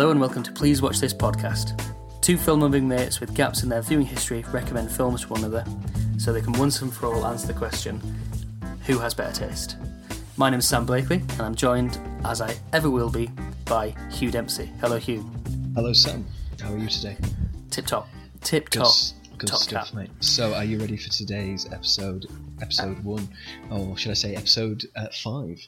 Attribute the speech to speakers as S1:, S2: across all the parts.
S1: Hello and welcome to Please Watch This podcast. Two film loving mates with gaps in their viewing history recommend films to one another so they can once and for all answer the question who has better taste? My name is Sam Blakely and I'm joined, as I ever will be, by Hugh Dempsey. Hello, Hugh.
S2: Hello, Sam. How are you today?
S1: Tip top. Tip top.
S2: good
S1: top
S2: stuff,
S1: cap.
S2: mate. So, are you ready for today's episode? Episode one, or should I say, episode uh, five?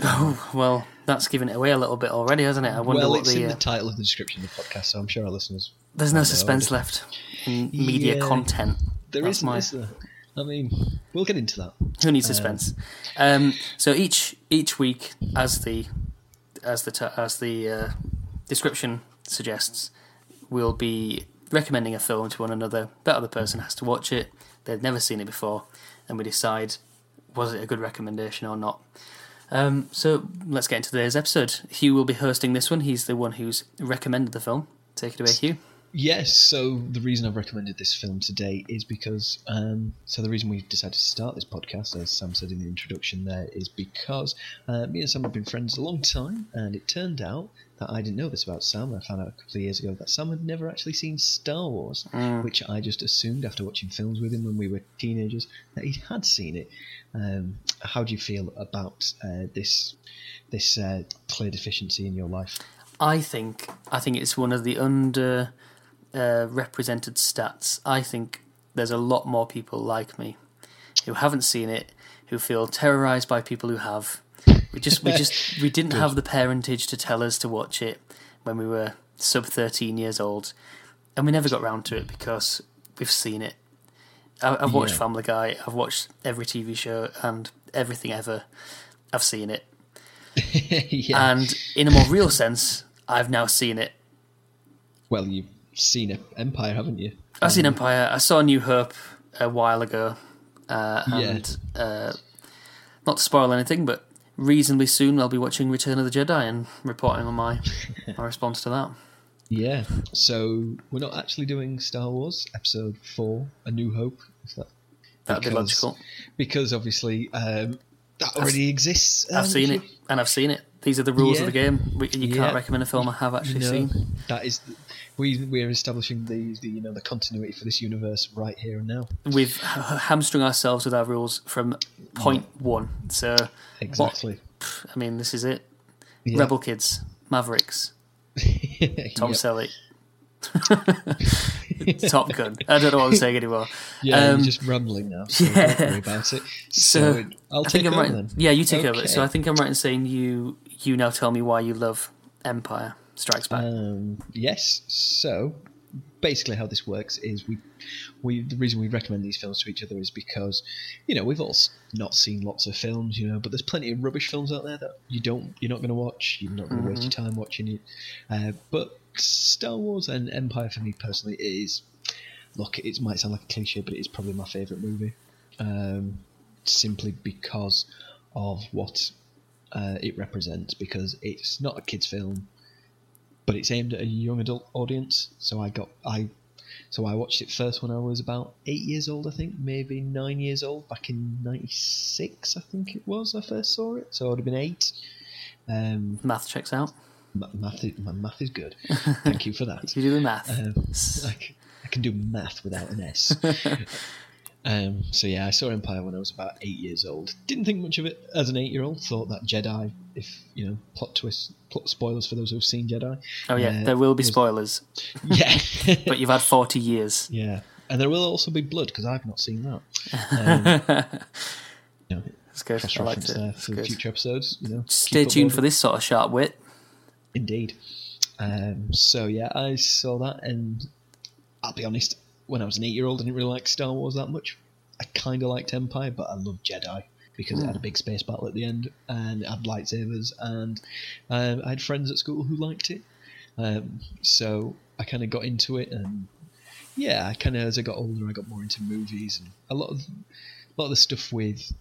S1: Oh, well, that's giving it away a little bit already, hasn't it? I wonder
S2: well,
S1: what
S2: it's
S1: the.
S2: in
S1: uh,
S2: the title of the description of the podcast, so I'm sure our listeners.
S1: there's no suspense
S2: already.
S1: left in media
S2: Yeah.
S1: content.
S2: There
S1: That's
S2: isn't,
S1: my-
S2: is there? I mean, we'll get into that.
S1: Who needs suspense? Um, so each each week, as the as the t- as the uh, description suggests, we'll be recommending a film to one another. That other person has to watch it. They've never seen it before, and we decide was it a good recommendation or not. Um, so let's get into today's episode. Hugh will be hosting this one. He's the one who's recommended the film. Take it away, Hugh.
S2: Yes, so the reason I've recommended this film today is because, um, so the reason we've decided to start this podcast, as Sam said in the introduction there, is because uh, me and Sam have been friends a long time, and it turned out that I didn't know this about Sam. I found out a couple of years ago that Sam had never actually seen Star Wars, which I just assumed after watching films with him when we were teenagers that he had seen it. Um, how do you feel about uh, this this uh, clear deficiency in your life?
S1: I think I think it's one of the under uh, represented stats. I think there's a lot more people like me who haven't seen it, who feel terrorized by people who have. We just we just we didn't have the parentage to tell us to watch it when we were sub 13 years old, and we never got round to it because we've seen it. I, I've watched
S2: Yeah.
S1: Family Guy. I've watched every TV show and everything ever. I've seen it.
S2: yeah.
S1: And in a more real sense, I've now seen it.
S2: Well, you've seen Empire, haven't you?
S1: I've seen Empire. I saw New Hope a while ago, uh,
S2: Yeah.
S1: and uh, not to spoil anything, but reasonably soon I'll be watching Return of the Jedi and reporting on my my response to that.
S2: Yeah. So we're not actually doing Star Wars Episode Four: A New Hope. Is that
S1: That'd be
S2: because-
S1: logical.
S2: Because obviously um, that already exists.
S1: I've
S2: um,
S1: seen it, and I've seen it. These are the rules of the game. We, you
S2: Yeah.
S1: can't recommend a film I have actually
S2: No,
S1: seen.
S2: that is. We we're establishing the, the you know the continuity for this universe right here and now.
S1: We've hamstrung ourselves with our rules from point one. So, what-
S2: Exactly.
S1: I mean, this is it.
S2: Yeah.
S1: Rebel Kids, Mavericks, Tom. Selleck. Top Gun. I don't know what I'm saying anymore.
S2: Yeah,
S1: Um,
S2: just rambling now. So
S1: yeah.
S2: don't worry about it.
S1: So,
S2: So, I'll
S1: I think I'm
S2: over
S1: right.
S2: then.
S1: Yeah, you take over. So
S2: Okay.
S1: I think I'm right in saying you you now tell me why you love Empire Strikes Back.
S2: Um, yes. So basically, how this works is we we the reason we recommend these films to each other is because you know we've all not seen lots of films, you know, but there's plenty of rubbish films out there that you don't you're not going to watch. You're not going to waste your time watching it. Uh, but Star Wars and Empire for me personally is look. It might sound like a cliche, but it is probably my favourite movie. Um, simply because of what uh, it represents because it's not a kids film but it's aimed at a young adult audience so i got i so i watched it first when i was about eight years old i think maybe nine years old back in 96 i think it was i first saw it so i would have been eight um,
S1: Math checks out.
S2: Ma- math is, my math is good thank you for that
S1: You do the math.
S2: um, I, I can do math without an S. um, so yeah, I saw Empire when I was about eight years old. Didn't think much of it as an eight-year-old. Thought that Jedi, if you know, plot twist, plot spoilers for those who've seen Jedi.
S1: oh yeah,
S2: uh,
S1: there will be
S2: was-
S1: spoilers,
S2: Yeah,
S1: but you've had 40 years.
S2: yeah, and there will also be blood because I've not seen that. Um, you know,
S1: That's good. I liked it.
S2: there for
S1: good.
S2: future episodes. You know,
S1: Stay tuned for this sort of sharp wit.
S2: Indeed. Um, so yeah, I saw that, and I'll be honest. When I was an eight-year-old, I didn't really like Star Wars that much. I kind of liked Empire, but I loved Jedi because it had a big space battle at the end, and it had lightsabers, and um, I had friends at school who liked it. Um, so I kind of got into it, and yeah, I kind of as I got older, I got more into movies, and a lot of a lot of the stuff with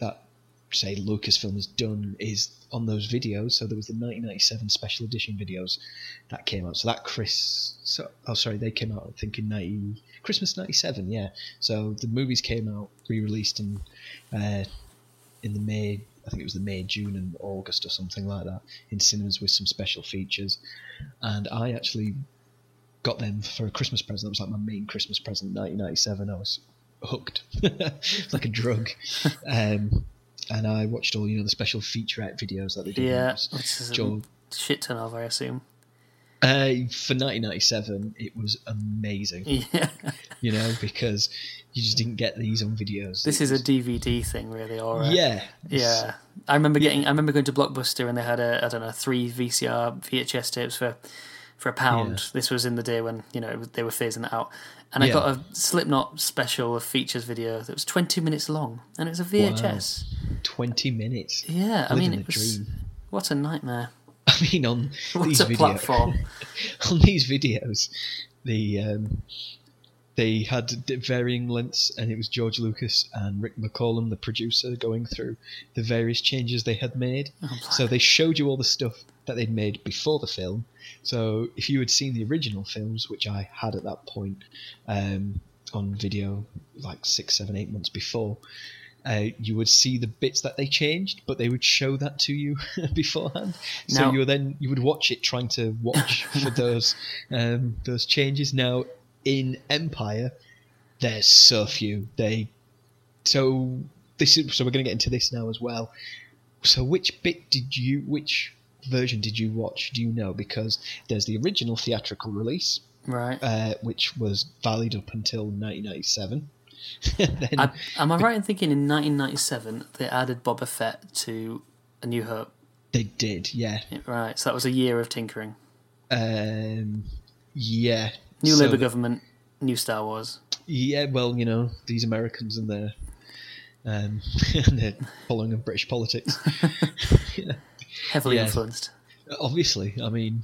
S2: that say Lucasfilm has done is on those videos. So there was the 1997 special edition videos that came out. So that Chris, so oh sorry, they came out I think in 90 Christmas 97. Yeah. So the movies came out re-released in uh, in the May I think it was the May, June, and August or something like that in cinemas with some special features. And I actually got them for a Christmas present. That was like my main Christmas present, 1997. I was hooked, it's like a drug. Um, and I watched all you know the special featurette videos that they did.
S1: Yeah, which is a shit ton of, I assume.
S2: Uh, for 1997, it was amazing.
S1: Yeah,
S2: You know because you just didn't get these on videos.
S1: this is a DVD thing, really, or a-
S2: yeah,
S1: yeah. I remember getting. I remember going to Blockbuster and they had a I don't know three VCR VHS tapes for for a pound.
S2: Yeah.
S1: This was in the day when you know was- they were phasing it out, and I
S2: Yeah.
S1: got a Slipknot special of features video that was twenty minutes long, and it was a VHS.
S2: 20 minutes.
S1: Yeah, I mean it was
S2: dream.
S1: what a nightmare.
S2: I mean, on
S1: What
S2: these
S1: a
S2: videos,
S1: platform.
S2: on these videos, the um, they had varying lengths, and it was George Lucas and Rick McCallum, the producer, going through the various changes they had made.
S1: Oh,
S2: so they showed you all the stuff that they'd made before the film. So if you had seen the original films, which I had at that point um, on video, like six, seven, eight months before. Uh, you would see the bits that they changed, but they would show that to you beforehand. So
S1: Now-
S2: you were then you would watch it, trying to watch for those um, those changes. Now in Empire, there's so few. They so this is so we're going to get into this now as well. So which bit did you which version did you watch? Do you know? Because there's the original theatrical release,
S1: right.
S2: uh, which was valid up until 1997. then
S1: I, am I right in thinking in 1997 they added Boba Fett to A New Hope?
S2: they did, yeah,
S1: Right, so that was a year of tinkering.
S2: um, yeah.
S1: New
S2: So
S1: Labour government, new Star Wars.
S2: Yeah, well, you know these Americans and their um, and their following of British politics.
S1: Heavily
S2: Yeah.
S1: influenced.
S2: Obviously, I mean,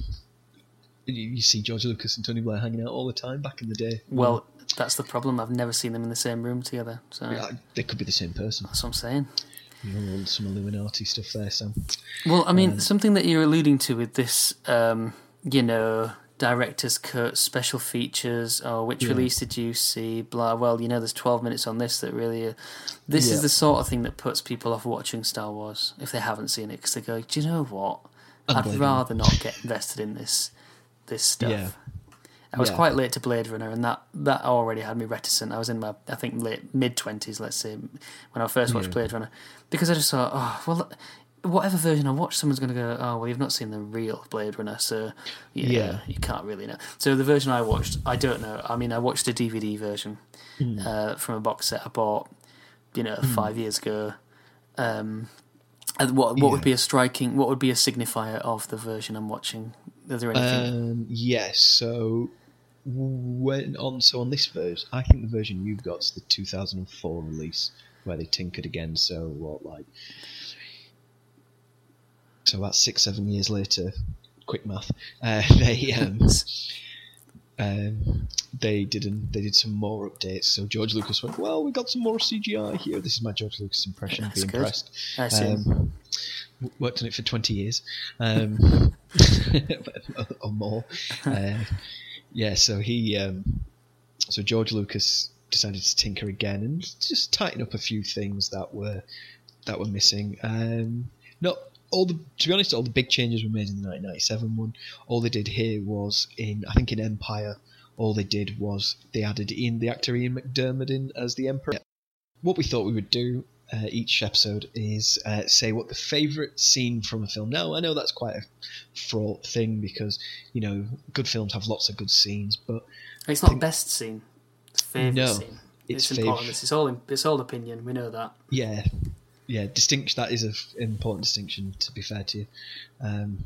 S2: you, you see George Lucas and Tony Blair hanging out all the time back in the day.
S1: Well, that's the problem. I've never seen them in the same room together. So
S2: Yeah, they could be the same person.
S1: that's what I'm saying.
S2: You know, all some Illuminati stuff there. Sam.
S1: Well, I mean, something that you're alluding to with this, um, you know, director's cut, special features, or which
S2: Yeah.
S1: release did you see? Blah. Well, you know, there's 12 minutes on this that really. Uh, this
S2: Yeah.
S1: is the sort of thing that puts people off watching Star Wars if they haven't seen it because they go, "Do you know what? I'd rather not get invested in this this stuff."
S2: Yeah.
S1: I was quite late to Blade Runner, and that that already had me reticent. I was in my, I think, late mid twenties, let's say, when I first watched. Blade Runner, because I just thought, oh, well, whatever version I watch, someone's going to go, oh, well, you've not seen the real Blade Runner, so yeah,
S2: Yeah.
S1: you can't really know. So the version I watched, I don't know. I mean, I watched a DVD version
S2: Hmm.
S1: uh, from a box set I bought, you know, five years ago. Um, what what would be a striking? What would be a signifier of the version I'm watching? Is there anything?
S2: um, yes, so when on so on this version, I think the version you've got's the 2004 release where they tinkered again. So what, like, so about six, seven years later, quick math, uh, they um, um, they did an, they did some more updates. So George Lucas went, well, we got some more CGI here. This is my George Lucas impression.
S1: That's
S2: Be
S1: good.
S2: impressed. Um, worked on it for 20 years um, or more. Uh, yeah, so he, um, so George Lucas decided to tinker again and just tighten up a few things that were that were missing. Um, not all the, to be honest, all the big changes were made in the 1997 one. All they did here was in, I think in Empire, all they did was they added in the actor Ian McDiarmid, in as the Emperor. What we thought we would do uh, each episode is uh, say what the favourite scene from a film. Now I know that's quite a fraught thing because you know good films have lots of good scenes, but
S1: It's not best scene. It's favourite
S2: No,
S1: scene.
S2: it's
S1: It's, important. It's all in, it's all opinion. We know that.
S2: yeah, yeah, distinction. That is an important distinction. To be fair to you, um,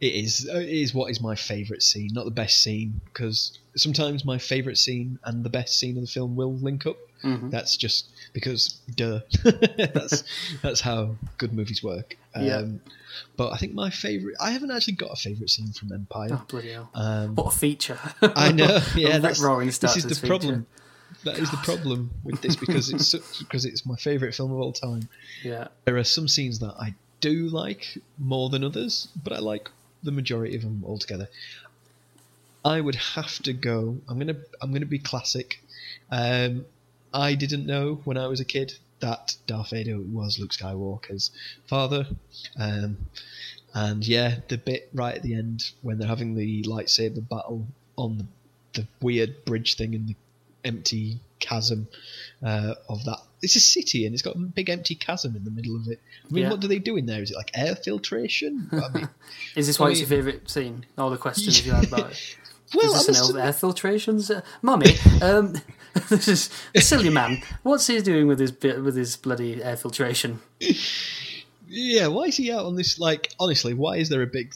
S2: it is. uh, It is what is my favourite scene, not the best scene, because sometimes my favourite scene and the best scene of the film will link up.
S1: Mhm.
S2: That's just because, duh. that's that's how good movies work. Um,
S1: Yeah.
S2: But I think my favourite. I haven't actually got a favourite scene from Empire.
S1: Oh bloody hell!
S2: Um,
S1: What a feature!
S2: I know. Yeah, that's
S1: roaring
S2: this is the problem. That is the problem with this because it's such, because it's my favourite film of all time.
S1: Yeah,
S2: There are some scenes that I do like more than others, but I like the majority of them altogether. I would have to go. I'm gonna I'm gonna be classic. Um, I didn't know when I was a kid that Darth Vader was Luke Skywalker's father. Um, and yeah, the bit right at the end when they're having the lightsaber battle on the, the weird bridge thing in the empty chasm uh, of that. It's a city and it's got a big empty chasm in the middle of it. I mean,
S1: Yeah.
S2: what do they do in there? Is it like air filtration? I mean,
S1: Is this
S2: I
S1: why it's your favourite scene? All the questions you had about it.
S2: well,
S1: is this an air filtrations? Uh, Mummy, um, this is a silly man. What's he doing with his with his bloody air filtration?
S2: Yeah, why is he out on this? Like, honestly, why is there a big?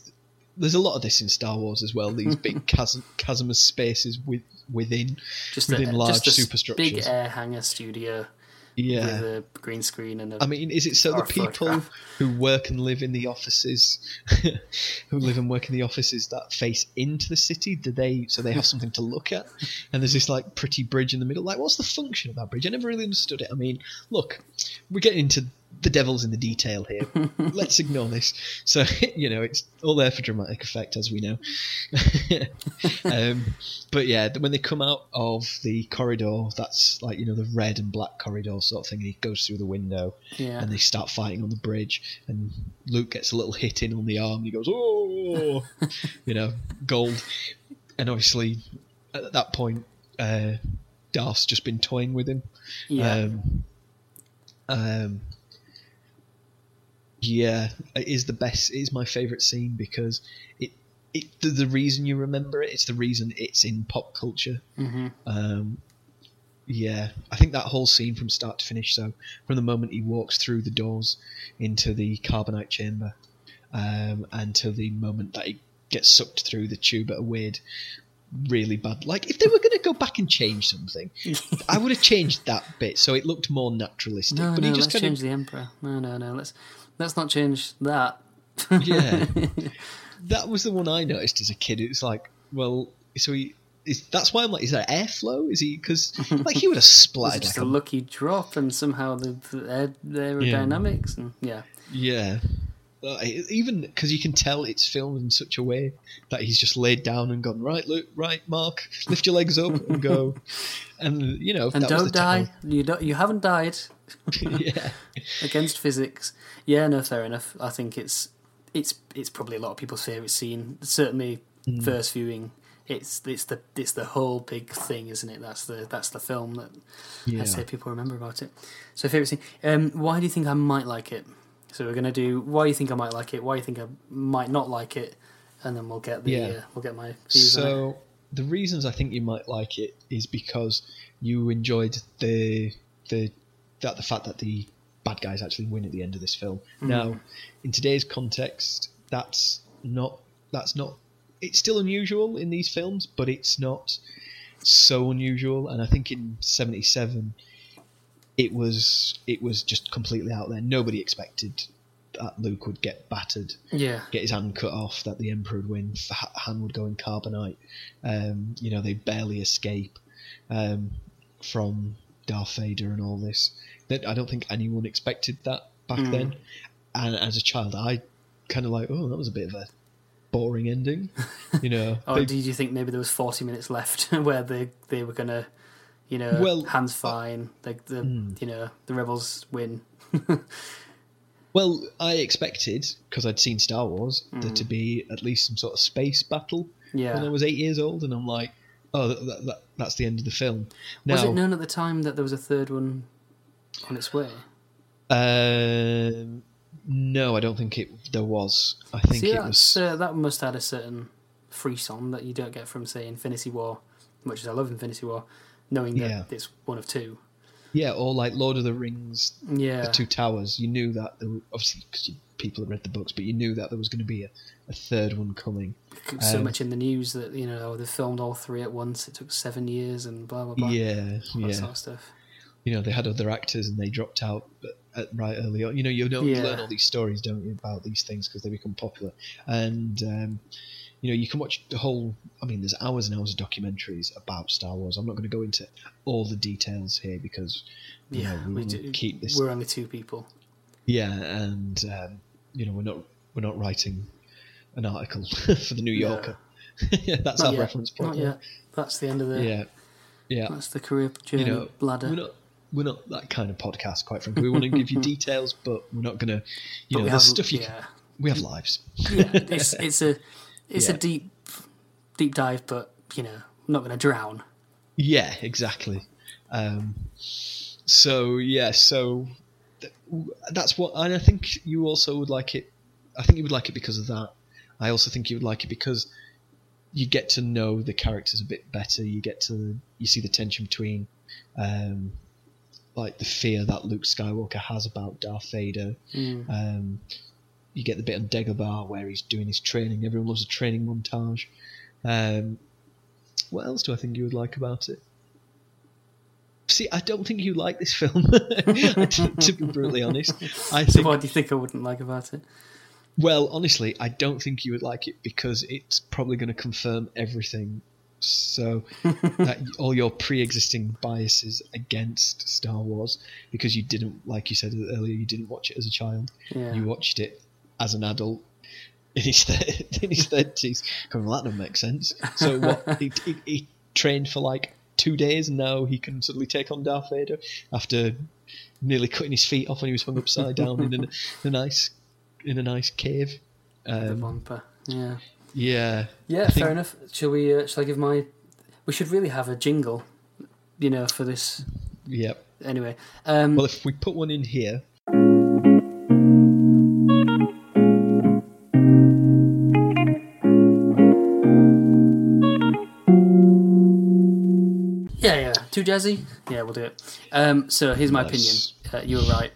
S2: There's a lot of this in Star Wars as well. These big chasm, chasmous spaces with within
S1: Just
S2: within
S1: a,
S2: large
S1: just
S2: superstructures.
S1: big air hanger studio
S2: yeah,
S1: with a green screen and a
S2: I mean, is it so the people who work and live in the offices, who live and work in the offices that face into the city, do they so they have something to look at? And there's this like pretty bridge in the middle. Like, what's the function of that bridge? I never really understood it. I mean, look, we're getting into the devil's in the detail here. Let's ignore this. So you know, it's all there for dramatic effect, as we know. um, but yeah, when they come out of the corridor, that's like you know the red and black corridor sort of thing, and he goes through the window
S1: yeah.
S2: and they start fighting on the bridge and Luke gets a little hit in on the arm he goes oh you know gold and obviously at that point uh, Darth's just been toying with him
S1: yeah.
S2: um, um, yeah it is the best it is my favourite scene because it it the, the reason you remember it it's the reason it's in pop culture
S1: hmm
S2: um, yeah, I think that whole scene from start to finish. So from the moment he walks through the doors into the carbonite chamber, um, and to the moment that he gets sucked through the tube at a weird, really bad. Like if they were going to go back and change something, I would have changed that bit so it looked more naturalistic.
S1: No,
S2: but
S1: no,
S2: he just
S1: let's
S2: kind
S1: change the emperor. No, no, no. Let's let's not change that.
S2: Yeah. that was the one I noticed as a kid. It was like, well, so he. Is, that's why I'm like, is that airflow? Is he because like he would have splattered
S1: just
S2: like
S1: a
S2: a
S1: lucky drop and somehow the, the, air, the aerodynamics and yeah.
S2: Yeah. Uh, even because you can tell it's filmed in such a way that he's just laid down and gone right, look, right, Mark, lift your legs up and go, and you know,
S1: And
S2: that
S1: don't
S2: the
S1: die. You don't. You haven't died
S2: time. yeah,
S1: against physics. Yeah, no, fair enough. I think it's it's it's probably a lot of people's favourite scene. Certainly,
S2: Mm.
S1: first viewing. It's it's the it's the whole big thing, isn't it? That's the that's the film that
S2: yeah.
S1: I say people remember about it. So favourite scene. Um, why do you think I might like it? So we're gonna do why you think I might like it, why you think I might not like it, and then we'll get the
S2: Yeah.
S1: uh, we'll get my views on it.
S2: So the reasons I think you might like it is because you enjoyed the the that the fact that the bad guys actually win at the end of this film.
S1: Mm.
S2: Now, in today's context, that's not that's not it's still unusual in these films, but it's not so unusual. And I think in '77, it was it was just completely out there. Nobody expected that Luke would get battered
S1: Yeah,
S2: get his hand cut off, that the Emperor would win, Han would go in carbonite. Um, you know, they barely escape um, from Darth Vader and all this. That I don't think anyone expected that back
S1: Mm.
S2: then. And as a child, I kind of like, oh, that was a bit of a boring ending. You know,
S1: Or
S2: They-
S1: did you think maybe there was forty minutes left where they they were gonna, you know,
S2: Well,
S1: hands fine, like the
S2: Hmm.
S1: you know the rebels win.
S2: well, I expected because I'd seen Star Wars there
S1: Mm.
S2: to be at least some sort of space battle yeah. when I was eight years old, and I'm like, oh, that, that, that, that's the end of the film. Now,
S1: was it known at the time that there was a third one on its way?
S2: Um, no, I don't think it. There was. I think
S1: See,
S2: it was.
S1: uh, that must have had a certain frisson that you don't get from say Infinity War, much as I love Infinity War, knowing that
S2: Yeah.
S1: it's one of two.
S2: Yeah, or like Lord of the Rings,
S1: Yeah,
S2: the Two Towers. You knew that there were, obviously because people had read the books, but you knew that there was going to be a, a third one coming.
S1: so
S2: um,
S1: much in the news that you know they filmed all three at once. It took seven years and blah blah blah.
S2: Yeah, yeah.
S1: sort of stuff.
S2: You know, they had other actors and they dropped out at, right early on. You know, you don't
S1: Yeah.
S2: learn all these stories, don't you, about these things because they become popular. And um, you know, you can watch the whole. I mean, there's hours and hours of documentaries about Star Wars. I'm not going to go into all the details here because
S1: Yeah,
S2: know we,
S1: we do,
S2: keep this.
S1: We're only two people.
S2: Yeah, and um, you know we're not we're not writing an article for the New. Yorker. That's
S1: Not
S2: our
S1: yet.
S2: reference point.
S1: Not yet. That's the end of the.
S2: Yeah, yeah.
S1: That's the career journey
S2: You know,
S1: ladder.
S2: we're not we're not that kind of podcast. Quite frankly, we want to give you details, but we're not going to. You
S1: But
S2: know, there's
S1: have-
S2: stuff you.
S1: yeah.
S2: Can, we have lives.
S1: yeah, it's it's a it's
S2: Yeah.
S1: a deep deep dive, but you know, I'm not going to drown.
S2: Yeah, exactly. Um, so yeah, so th- that's what, and I think you also would like it. I think you would like it because of that. I also think you would like it because you get to know the characters a bit better. You get to you see the tension between, um, like the fear that Luke Skywalker has about Darth Vader.
S1: Mm.
S2: Um, you get the bit on Dagobah where he's doing his training. Everyone loves a training montage. Um, what else do I think you would like about it? See, I don't think you like this film. to, to be brutally honest, I
S1: So what do you think I wouldn't like about it?
S2: Well, honestly, I don't think you would like it because it's probably going to confirm everything. So that all your pre-existing biases against Star Wars, because you didn't, like you said earlier, you didn't watch it as a child.
S1: Yeah.
S2: You watched it as an adult in his thir- in his thirties. Going, well, that doesn't make sense. So what? he, he, he trained for like two days, and now he can suddenly take on Darth Vader after nearly cutting his feet off when he was hung upside down in, a, in a nice in a nice cave.
S1: the
S2: Um,
S1: bumper. Yeah.
S2: yeah,
S1: Yeah,
S2: I think-
S1: fair enough. Shall we? Uh, shall I give my? We should really have a jingle, you know, for this.
S2: Yep.
S1: Anyway, um,
S2: Well, if we put one in here,
S1: yeah, yeah, too jazzy. Yeah, we'll do it. Um, so here's my
S2: Nice.
S1: opinion. Uh, you were right.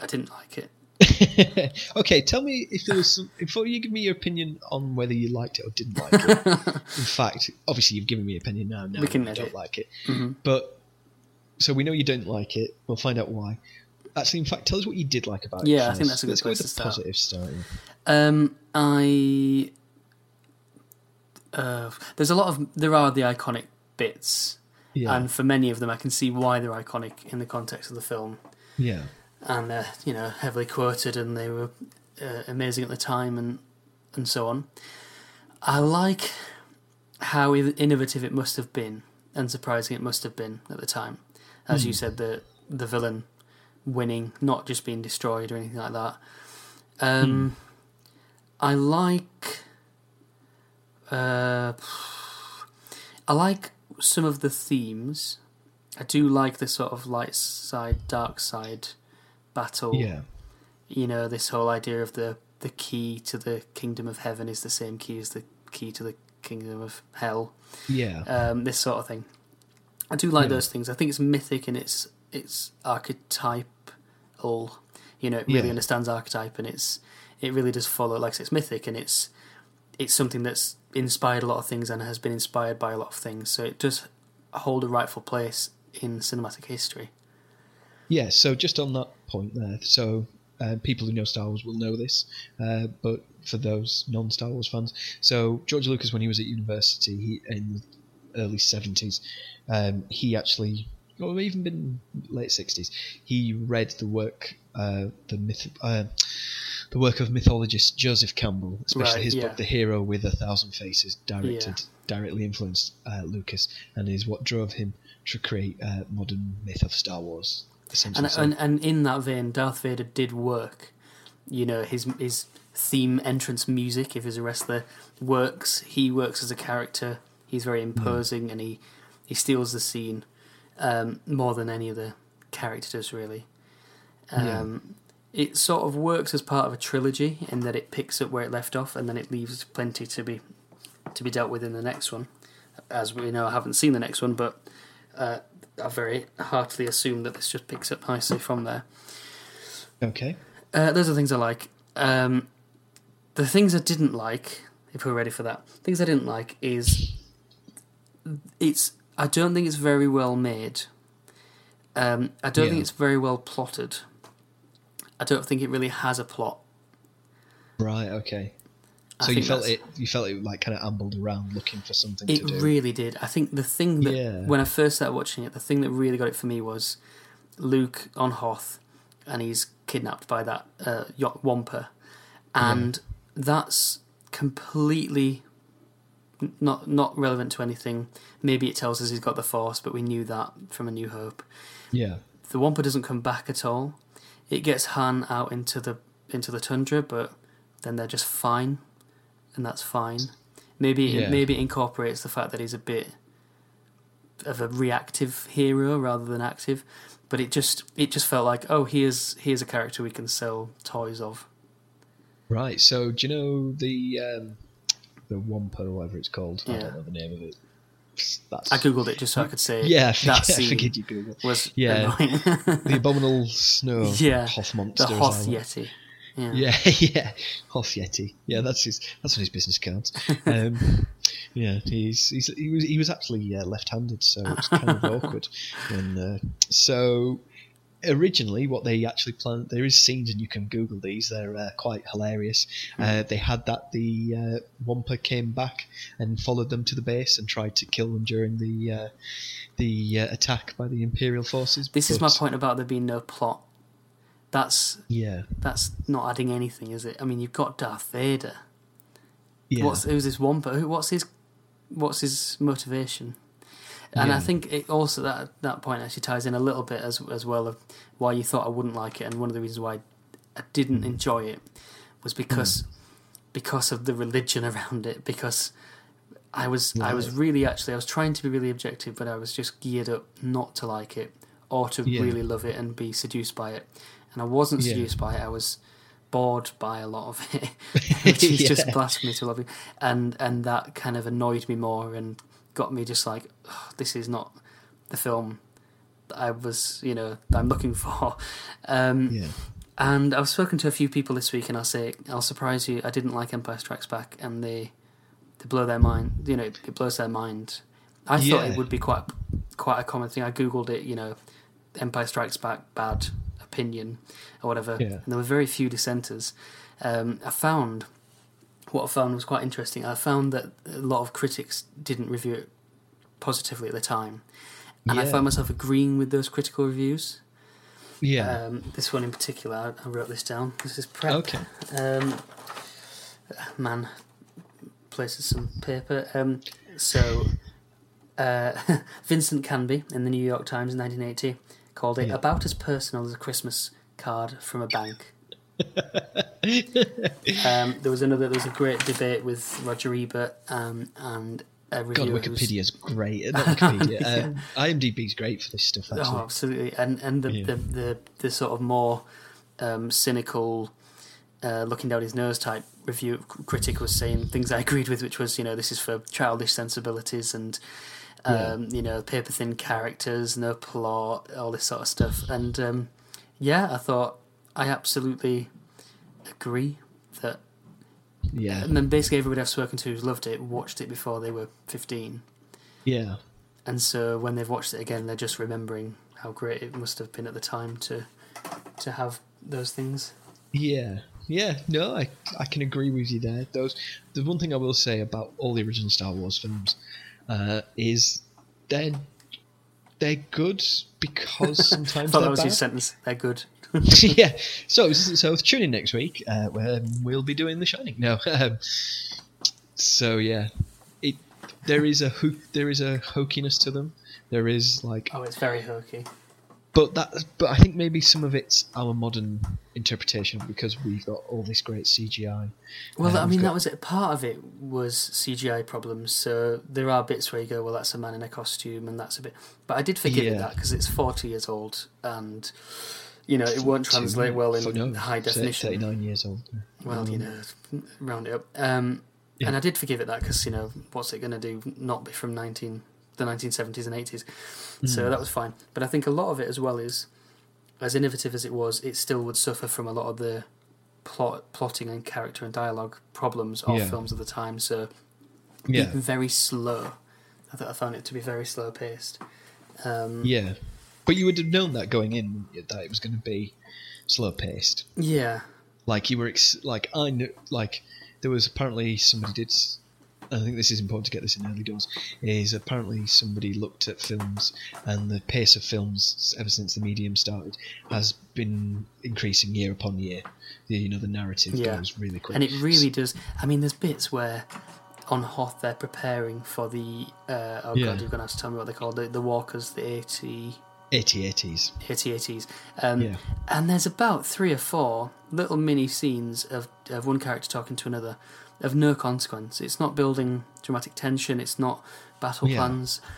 S1: I didn't like it.
S2: okay, tell me if there was some, before you give me your opinion on whether you liked it or didn't like it. in fact, obviously you've given me your opinion now. Now
S1: We can
S2: I don't like it,
S1: Mhm.
S2: but so we know you don't like it. We'll find out why. Actually, in fact, tell us what you did like about it.
S1: Yeah, I think that's a good
S2: Let's go with
S1: to start.
S2: positive start. yeah.
S1: Um, I uh, there's a lot of there are the iconic bits,
S2: Yeah,
S1: and for many of them, I can see why they're iconic in the context of the film,
S2: yeah,
S1: and uh, you know, heavily quoted, and they were uh, amazing at the time, and and so on. I like how innovative it must have been, and surprising it must have been at the time. As you said, the the villain winning, not just being destroyed or anything like that. Um, I like. Uh, I like some of the themes. I do like the sort of light side, dark side battle.
S2: yeah,
S1: You know, this whole idea of the the key to the kingdom of heaven is the same key as the key to the kingdom of hell.
S2: yeah,
S1: Um, this sort of thing. I do like
S2: Yeah.
S1: those things. I think it's mythic and it's it's archetypal. You know, it really
S2: Yeah.
S1: understands archetype and it's it really does follow. Like it's mythic and it's it's something that's inspired a lot of things and has been inspired by a lot of things. So it does hold a rightful place in cinematic history.
S2: Yeah. So just on that point there, so uh, people who know Star Wars will know this, uh, but for those non-Star Wars fans, so George Lucas, when he was at university he, in the early seventies, um, he actually, or even been late sixties, he read the work, uh, the myth, uh, the work of mythologist Joseph Campbell, especially
S1: Right,
S2: his
S1: yeah.
S2: book The Hero with a Thousand Faces, directed, directly influenced uh, Lucas, and is what drove him to create uh, modern myth of Star Wars.
S1: And, and and in that vein, Darth Vader did work. You know, his his theme entrance music, if he's a wrestler, works. He works as a character. He's very imposing, and he he steals the scene um, more than any other character does. Really,
S2: Yeah.
S1: um, it sort of works as part of a trilogy in that it picks up where it left off, and then it leaves plenty to be to be dealt with in the next one. As we know, I haven't seen the next one, but uh, I very heartily assume that this just picks up nicely from there.
S2: okay,
S1: Uh, those are things I like. Um, the things I didn't like, if we're ready for that, things I didn't like is it's. I don't think it's very well made. Um, I don't think it's very well plotted. I don't think it really has a plot.
S2: right, okay.
S1: I
S2: So you felt it, you felt it like kind of ambled around looking for something
S1: It
S2: to do.
S1: really did. I think the thing that
S2: Yeah.
S1: when I first started watching it, the thing that really got it for me was Luke on Hoth, and he's kidnapped by that uh, yacht Wampa, and that's completely not not relevant to anything. Maybe it tells us he's got the Force, but we knew that from A New Hope.
S2: yeah,
S1: the Wampa doesn't come back at all. It gets Han out into the into the tundra, but then they're just fine, and that's fine. Maybe
S2: Yeah.
S1: it, maybe it incorporates the fact that he's a bit of a reactive hero rather than active, but it just it just felt like oh here's here's a character we can sell toys of.
S2: Right. So do you know the um, the Wampa or whatever it's called? I don't know the name of it. That's
S1: I googled it just so I could say
S2: yeah. I
S1: that
S2: forget, I
S1: scene
S2: you Google
S1: was
S2: Yeah. the abominable snow
S1: Yeah,
S2: Hoth monster.
S1: the Hoth Yeti. Yeah.
S2: Yeah, yeah, Hoth Yeti. Yeah, that's his. That's on his business cards. Um, yeah, he's, he's he was he was actually uh, left-handed, so it's kind of awkward. And uh, so originally, what they actually planned, there is scenes, and you can Google these. They're uh, quite hilarious. Uh, they had that the uh, Wampa came back and followed them to the base and tried to kill them during the uh, the uh, attack by the Imperial forces.
S1: This is my point about there being no plot. That's
S2: Yeah,
S1: that's not adding anything, is it? I mean, you've got Darth Vader.
S2: yeah,
S1: What's who's this Wampa? Who, what's his what's his motivation? And I think it also that that point actually ties in a little bit as as well of why you thought I wouldn't like it, and one of the reasons why I didn't
S2: Mm.
S1: enjoy it was because because of the religion around it. Because I was I was really actually I was trying to be really objective, but I was just geared up not to like it or to
S2: Yeah.
S1: really love it and be seduced by it. And I wasn't
S2: Yeah.
S1: seduced by it. I was bored by a lot of it, which is just
S2: Yeah.
S1: blasphemy to love it. And and that kind of annoyed me more and got me just like, "Ugh, this is not the film that I was, you know, that I'm looking for. Um,
S2: yeah.
S1: and I've spoken to a few people this week, and I'll say I'll surprise you. I didn't like Empire Strikes Back, and they they blow their mind. You know, it blows their mind. I thought it would be quite quite a common thing. I googled it. You know, Empire Strikes Back bad opinion or whatever.
S2: Yeah.
S1: And there were very few dissenters. Um, I found what I found was quite interesting. I found that a lot of critics didn't review it positively at the time, and I found myself agreeing with those critical reviews.
S2: Yeah.
S1: Um, this one in particular, I I wrote this down. This is prep.
S2: Okay.
S1: Um, man places some paper. Um, so, uh, Vincent Canby in the New York Times in 1980 called it
S2: Yeah.
S1: about as personal as a Christmas card from a bank. um, there was another. There was a great debate with Roger Ebert um, and a
S2: God,
S1: reviewer. who was-
S2: Wikipedia's great. Not Wikipedia. um, IMDb's great for this stuff.
S1: Oh, absolutely, and and the
S2: Yeah.
S1: the, the the sort of more um, cynical, uh, looking down his nose type review critic was saying things I agreed with, which was you know this is for childish sensibilities and um, you know paper thin characters, no plot, all this sort of stuff, and um, yeah, I thought I absolutely agree that.
S2: yeah,
S1: And then basically everybody I've spoken to who's loved it watched it before they were fifteen.
S2: yeah,
S1: And so when they've watched it again, they're just remembering how great it must have been at the time to to have those things.
S2: yeah, yeah. No, I I can agree with you there. Those the one thing I will say about all the original Star Wars films uh, is they're they're good because
S1: I
S2: sometimes
S1: thought that
S2: they're
S1: was your sentence. They're good.
S2: yeah. So so tune in next week uh, where we'll be doing The Shining. No. Um, so yeah, it there is a ho- there is a hokiness to them. There is like,
S1: Oh, it's very hokey.
S2: But that but I think maybe some of it's our modern interpretation because we've got all this great CGI.
S1: Well, I mean,
S2: got-
S1: that was it. Part of it was CGI problems. So there are bits where you go, well, that's a man in a costume, and that's a bit. But I did forgive it
S2: Yeah.
S1: that because it's forty years old, and you know it won't translate well in
S2: no,
S1: high definition.
S2: Thirty nine years old.
S1: Well, you know, round it up. Um,
S2: Yeah.
S1: And I did forgive it that because you know what's it going to do? Not be from nineteen the nineteen seventies and eighties.
S2: Hmm.
S1: So that was fine. But I think a lot of it as well is, as innovative as it was, it still would suffer from a lot of the plot, plotting and character and dialogue problems of
S2: Yeah.
S1: films of the time. So
S2: Yeah.
S1: very slow. I thought I found it to be very slow paced. Um,
S2: Yeah. But you would have known that going in that it was going to be slow paced.
S1: yeah.
S2: like you were ex- like I knew like there was apparently somebody did I think this is important to get this in early doors is apparently somebody looked at films and the pace of films ever since the medium started has been increasing year upon year the you know the narrative
S1: Yeah.
S2: goes really quick
S1: And it really does. I mean, there's bits where on Hoth they're preparing for the. Uh, oh
S2: Yeah.
S1: god, you're gonna have to tell me what they're called. The, the walkers, the eighty.
S2: AT-ATs.
S1: AT-ATs. Um,
S2: Yeah.
S1: And there's about three or four little mini scenes of, of one character talking to another of no consequence. It's not building dramatic tension, it's not battle
S2: Yeah.
S1: plans.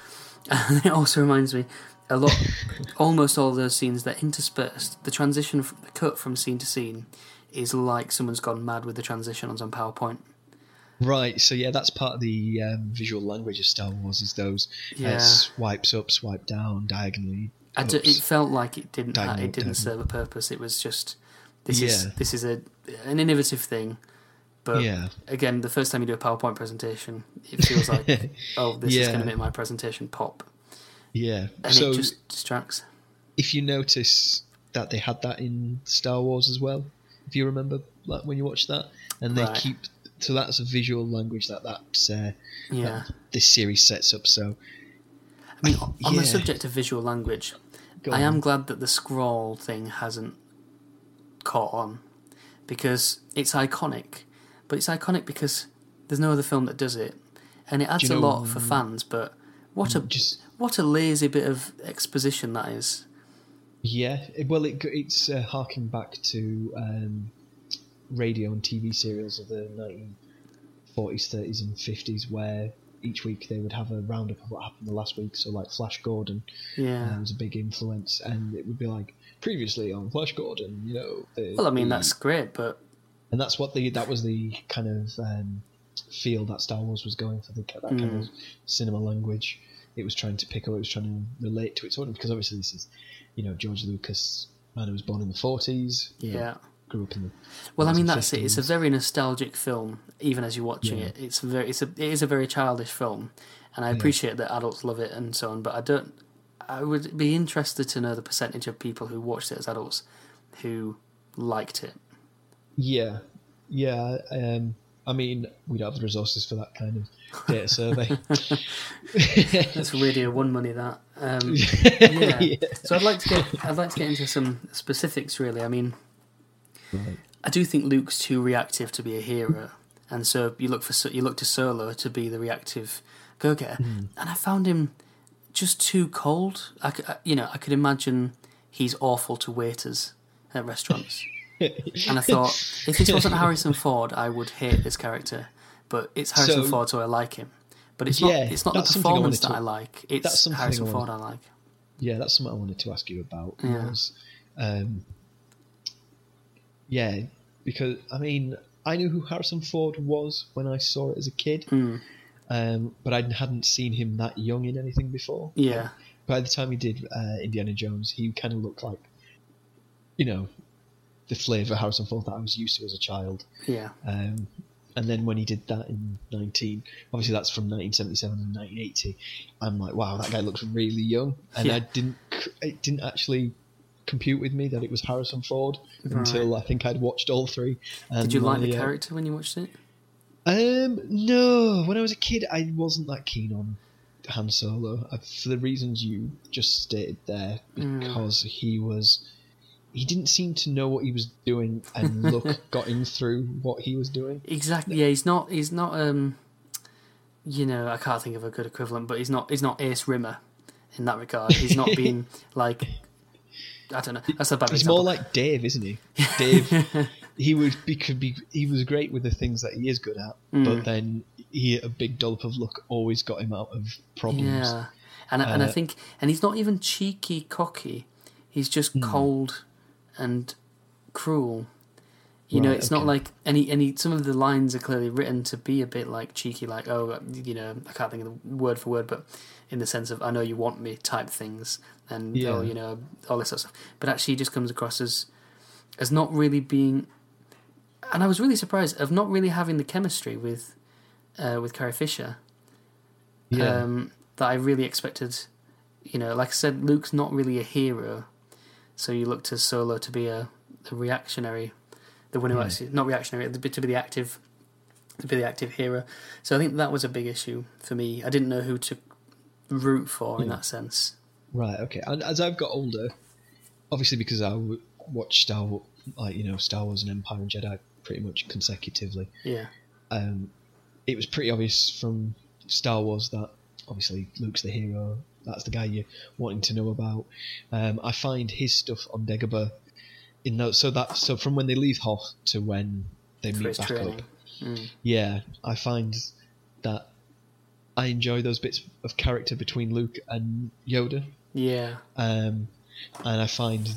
S1: And it also reminds me a lot, almost all those scenes that interspersed, the transition, the cut from scene to scene is like someone's gone mad with the transition on some PowerPoint.
S2: Right, so yeah, that's part of the um, visual language of Star Wars is those
S1: Yeah.
S2: uh, swipes up, swipe down, diagonally.
S1: I d- it felt like it didn't.
S2: Diagonal,
S1: it didn't
S2: diagonal.
S1: serve a purpose. It was just this is this is a an innovative thing, but
S2: yeah,
S1: again, the first time you do a PowerPoint presentation, it feels like oh, this is going to make my presentation pop,
S2: yeah.
S1: and
S2: so
S1: it just distracts.
S2: if you notice that they had that in Star Wars as well, if you remember like when you watch that, and they
S1: Right.
S2: keep so that's a visual language that that's uh,
S1: Yeah,
S2: this series sets up. So
S1: I mean, on
S2: yeah.
S1: the subject of visual language,
S2: Go
S1: I
S2: on.
S1: am glad that the scroll thing hasn't caught on because it's iconic, but it's iconic because there's no other film that does it, and it adds
S2: you
S1: a
S2: know-
S1: lot for fans. But what a
S2: just
S1: what a lazy bit of exposition that is.
S2: Yeah, well, it, it's uh, harking back to um, radio and TV serials of the 1940s, 30s, and 50s, where each week they would have a roundup of what happened the last week. So, like Flash Gordon
S1: Yeah.
S2: uh, was a big influence, and it would be like previously on Flash Gordon, you know. The,
S1: well, I mean
S2: the-
S1: that's great, but
S2: and that's what the that was the kind of um, feel that Star Wars was going for the that kind
S1: Mm.
S2: of cinema language. It was trying to pick up. It was trying to relate to its audience because obviously this is, you know, George Lucas, man who was born in the forties.
S1: yeah.
S2: grew up in the.
S1: Well, I mean
S2: 40s,
S1: that's it. It's a very nostalgic film, even as you're watching
S2: Yeah.
S1: it. It's very, it's a, it is a very childish film, and I appreciate that adults love it and so on. But I don't. I would be interested to know the percentage of people who watched it as adults who liked it.
S2: Yeah, yeah. Um, I mean, we don't have the resources for that kind of data survey.
S1: That's Radio One money. That. Um, yeah.
S2: Yeah.
S1: So I'd like to get. I'd like to get into some specifics. Really, I mean,
S2: Right.
S1: I do think Luke's too reactive to be a hero, and so you look for you look to Solo to be the reactive go-getter, and I found him just too cold. I- you know, I could imagine he's awful to waiters at restaurants, and I thought if this wasn't Harrison Ford, I would hate this character, but it's Harrison
S2: So-
S1: Ford, so I like him. But it's not.
S2: Yeah,
S1: it's not the
S2: that's something I
S1: performance that I like.
S2: that's
S1: It's
S2: something I
S1: Harrison
S2: wanted-
S1: Ford I like.
S2: Yeah, that's something I wanted to ask you about.
S1: Yeah.
S2: Was, um, yeah, because I mean, I knew who Harrison Ford was when I saw it as a kid,
S1: Mm,
S2: um, but I hadn't seen him that young in anything before.
S1: yeah,
S2: By the time he did uh, Indiana Jones, he kind of looked like, you know, the flavour Harrison Ford that I was used to as a child.
S1: yeah,
S2: Um, and then when he did that in 19, obviously that's from 1977 and 1980. I'm like, wow, that guy looks really young, and
S1: Yeah.
S2: I didn't, it didn't actually compute with me that it was Harrison Ford until I think I'd watched all three. And
S1: Did you like the
S2: my, uh,
S1: character when you watched it?
S2: Um, no. When I was a kid, I wasn't that keen on Han Solo uh, for the reasons you just stated there.
S1: Mm.
S2: Because he was, he didn't seem to know what he was doing, and look got him through what he was doing.
S1: Exactly. Yeah, he's not. He's not. Um, you know, I can't think of a good equivalent, but he's not. He's not Ace Rimmer in that regard. He's not being like. I don't know. That's a bad example.
S2: He's
S1: example.
S2: more like Dave, isn't he? Dave, he would be could be he was great with the things that he is good at,
S1: Mm.
S2: but then he a big dollop of luck always got him out of problems.
S1: yeah, and I and I
S2: Uh,
S1: think, and he's not even cheeky, cocky. He's just
S2: Hmm.
S1: cold and cruel. You know,
S2: Right,
S1: it's not like any any. Some of the lines are clearly written to be a bit like cheeky, like oh, you know, I can't think of the word for word, but in the sense of I know you want me type things, and
S2: Yeah.
S1: oh, you know, all this sort of stuff. But actually, just comes across as as not really being. And I was really surprised of not really having the chemistry with uh, with Carrie Fisher
S2: Yeah,
S1: um, that I really expected. You know, like I said, Luke's not really a hero, so you look to Solo to be a, a reactionary, the one who
S2: Yeah.
S1: actually not reactionary, to be, the active, to be the active hero. So I think that was a big issue for me. I didn't know who to root for in that sense.
S2: right. Okay. And as I've got older, obviously because I w- watched Star Wars, like you know Star Wars and Empire and Jedi pretty much consecutively.
S1: Yeah,
S2: um, it was pretty obvious from Star Wars that obviously Luke's the hero, that's the guy you're wanting to know about. Um, I find his stuff on Dagobah in those, so that so from when they leave Hoth to when they meet back
S1: training.
S2: up.
S1: Mm.
S2: Yeah, I find that I enjoy those bits of character between Luke and Yoda,
S1: Yeah.
S2: um, and I find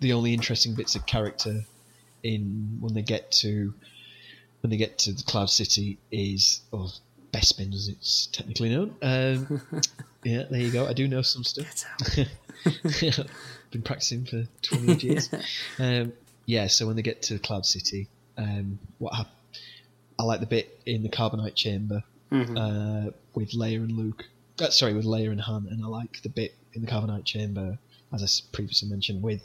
S2: the only interesting bits of character in when they get to when they get to the Cloud City is or Bespin as it's technically known. Um, yeah, there you go. I do know some stuff. Been practicing for twenty odd years. um, yeah, so when they get to Cloud City, um, what hap- I like the bit in the carbonite chamber
S1: Mhm.
S2: uh, with Leia and Luke. Uh, sorry, with Leia and Han, and I like the bit in the carbonite chamber, as I previously mentioned, with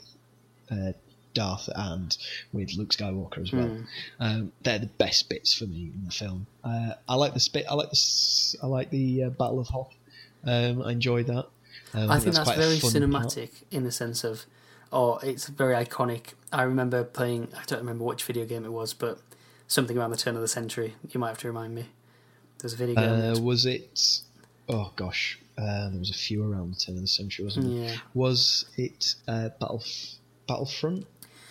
S2: uh, Darth and with Luke Skywalker as well.
S1: Mm.
S2: Um, they're the best bits for me in the film. Uh, I like the spit. I like the. I like the uh, Battle of Hoth. Um, I enjoyed that. Um,
S1: I think that's
S2: a
S1: very cinematic in the sense of, or it's very iconic. I remember playing. I don't remember which video game it was, but something around the turn of the century. You might have to remind me. There's a video game.
S2: Uh, was it? Oh gosh, uh, there was a few around the turn of the century, wasn't there?
S1: yeah,
S2: Was it uh, Battle Battlefront?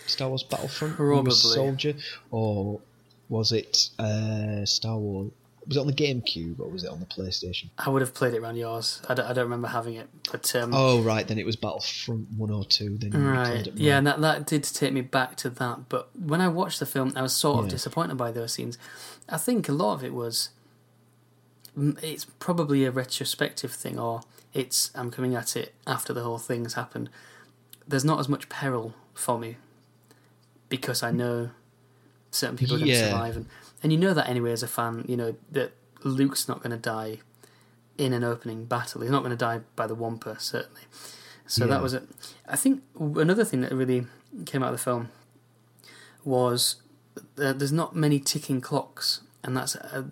S2: Star Wars Battlefront? where he was
S1: Probably.
S2: Soldier, or was it uh, Star Wars? Was it on the GameCube or was it on the PlayStation?
S1: I would have played it around yours. I don't, I don't remember having it, but um,
S2: Oh right, then it was Battlefront one or two. Then you
S1: Right.
S2: it
S1: Yeah, and that, that did take me back to that. But when I watched the film, I was sort of
S2: Yeah.
S1: disappointed by those scenes. I think a lot of it was. It's probably a retrospective thing, or it's I'm coming at it after the whole thing's happened. There's not as much peril for me because I know certain people are going to
S2: Yeah.
S1: survive, and and you know that anyway as a fan. You know that Luke's not going to die in an opening battle. He's not going to die by the Wampa, certainly. So
S2: Yeah.
S1: that was it. I think another thing that really came out of the film was uh, there's not many ticking clocks, and that's uh,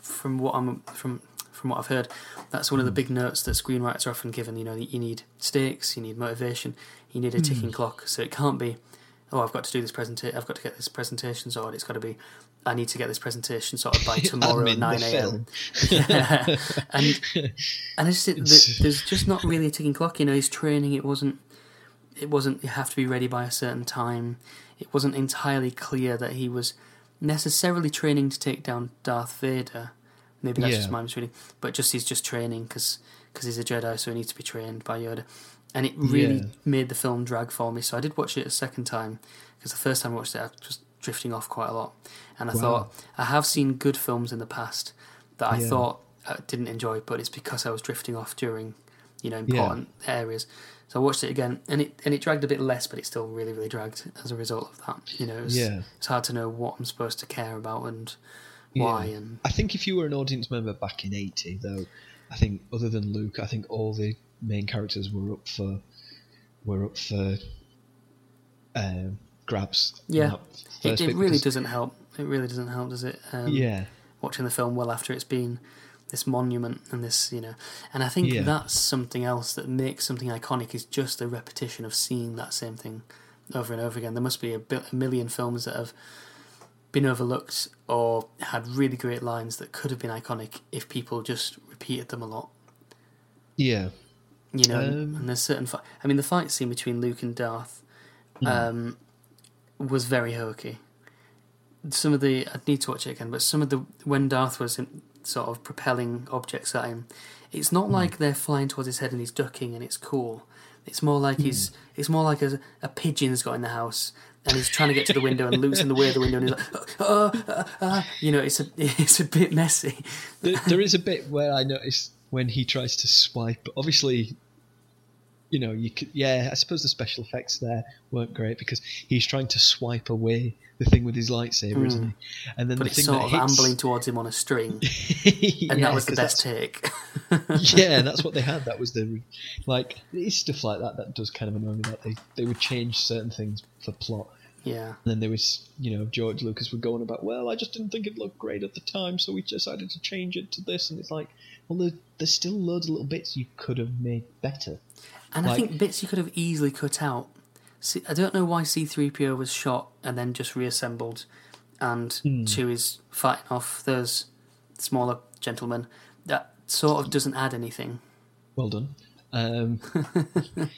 S1: from what I'm from from what I've heard. That's one of the big notes that screenwriters are often given. You know, you need stakes, you need motivation, you need a ticking clock. So it can't be, oh, I've got to do this presentation, I've got to get this presentation sorted. It's got to be, I need to get this presentation sorted by tomorrow at nine a.m. Yeah. and and it's, it,
S2: It's-
S1: there's just not really a ticking clock. You know, his training it wasn't it wasn't you have to be ready by a certain time. It wasn't entirely clear that he was necessarily training to take down Darth Vader. Maybe that's
S2: Yeah.
S1: just my misreading, but just he's just training because because he's a Jedi, so he needs to be trained by Yoda. And it really
S2: Yeah.
S1: made the film drag for me. So I did watch it a second time because the first time I watched it, I was drifting off quite a lot. And I
S2: Wow.
S1: thought I have seen good films in the past that I
S2: Yeah.
S1: thought I didn't enjoy, but it's because I was drifting off during, you know,
S2: Yeah.
S1: important areas. So I watched it again, and it and it dragged a bit less, but it still really really dragged as a result of that. You know, it was,
S2: Yeah.
S1: it's hard to know what I'm supposed to care about and why.
S2: Yeah.
S1: And
S2: I think if you were an audience member back in '80, though, I think other than Luke, I think all the main characters were up for were up for um, grabs.
S1: Yeah. it, it really doesn't help. It really doesn't help, does it? Um,
S2: Yeah,
S1: watching the film well after it's been this monument and this, you know, and I think
S2: Yeah.
S1: that's something else that makes something iconic is just the repetition of seeing that same thing over and over again. There must be a, bil- a million films that have been overlooked or had really great lines that could have been iconic if people just repeated them a lot.
S2: yeah,
S1: You know,
S2: Um,
S1: and there's certain. Fi- I mean, the fight scene between Luke and Darth um, was very hokey. Some of the I'd need to watch it again, but some of the when Darth was in, sort of propelling objects at him, it's not like they're flying towards his head and he's ducking and it's cool. It's more like he's it's more like a, a pigeon's got in the house and he's trying to get to the window and Luke's in the way of the window and he's like, oh, uh, uh, you know, it's a it's a bit messy.
S2: there, there is a bit where I noticed when he tries to swipe. Obviously, you know, you could. Yeah, I suppose the special effects there weren't great because he's trying to swipe away the thing with his lightsaber, isn't mm. he? And then.
S1: But
S2: the
S1: it's
S2: thing
S1: sort
S2: that
S1: of
S2: hits,
S1: ambling towards him on a string, and
S2: Yeah,
S1: that was the best take.
S2: yeah, and that's what they had. That was the like it's stuff like that that does kind of annoy me that they they would change certain things for plot.
S1: yeah.
S2: And then there was, you know, George Lucas would go on about, well, I just didn't think it looked great at the time, so we decided to change it to this. And it's like, well, there, there's still loads of little bits you could have made better.
S1: And I think bits you could have easily cut out. See, I don't know why C3PO was shot and then just reassembled, and
S2: Hmm.
S1: Chewie's fighting off those smaller gentlemen. That sort of doesn't add anything.
S2: well done. Um,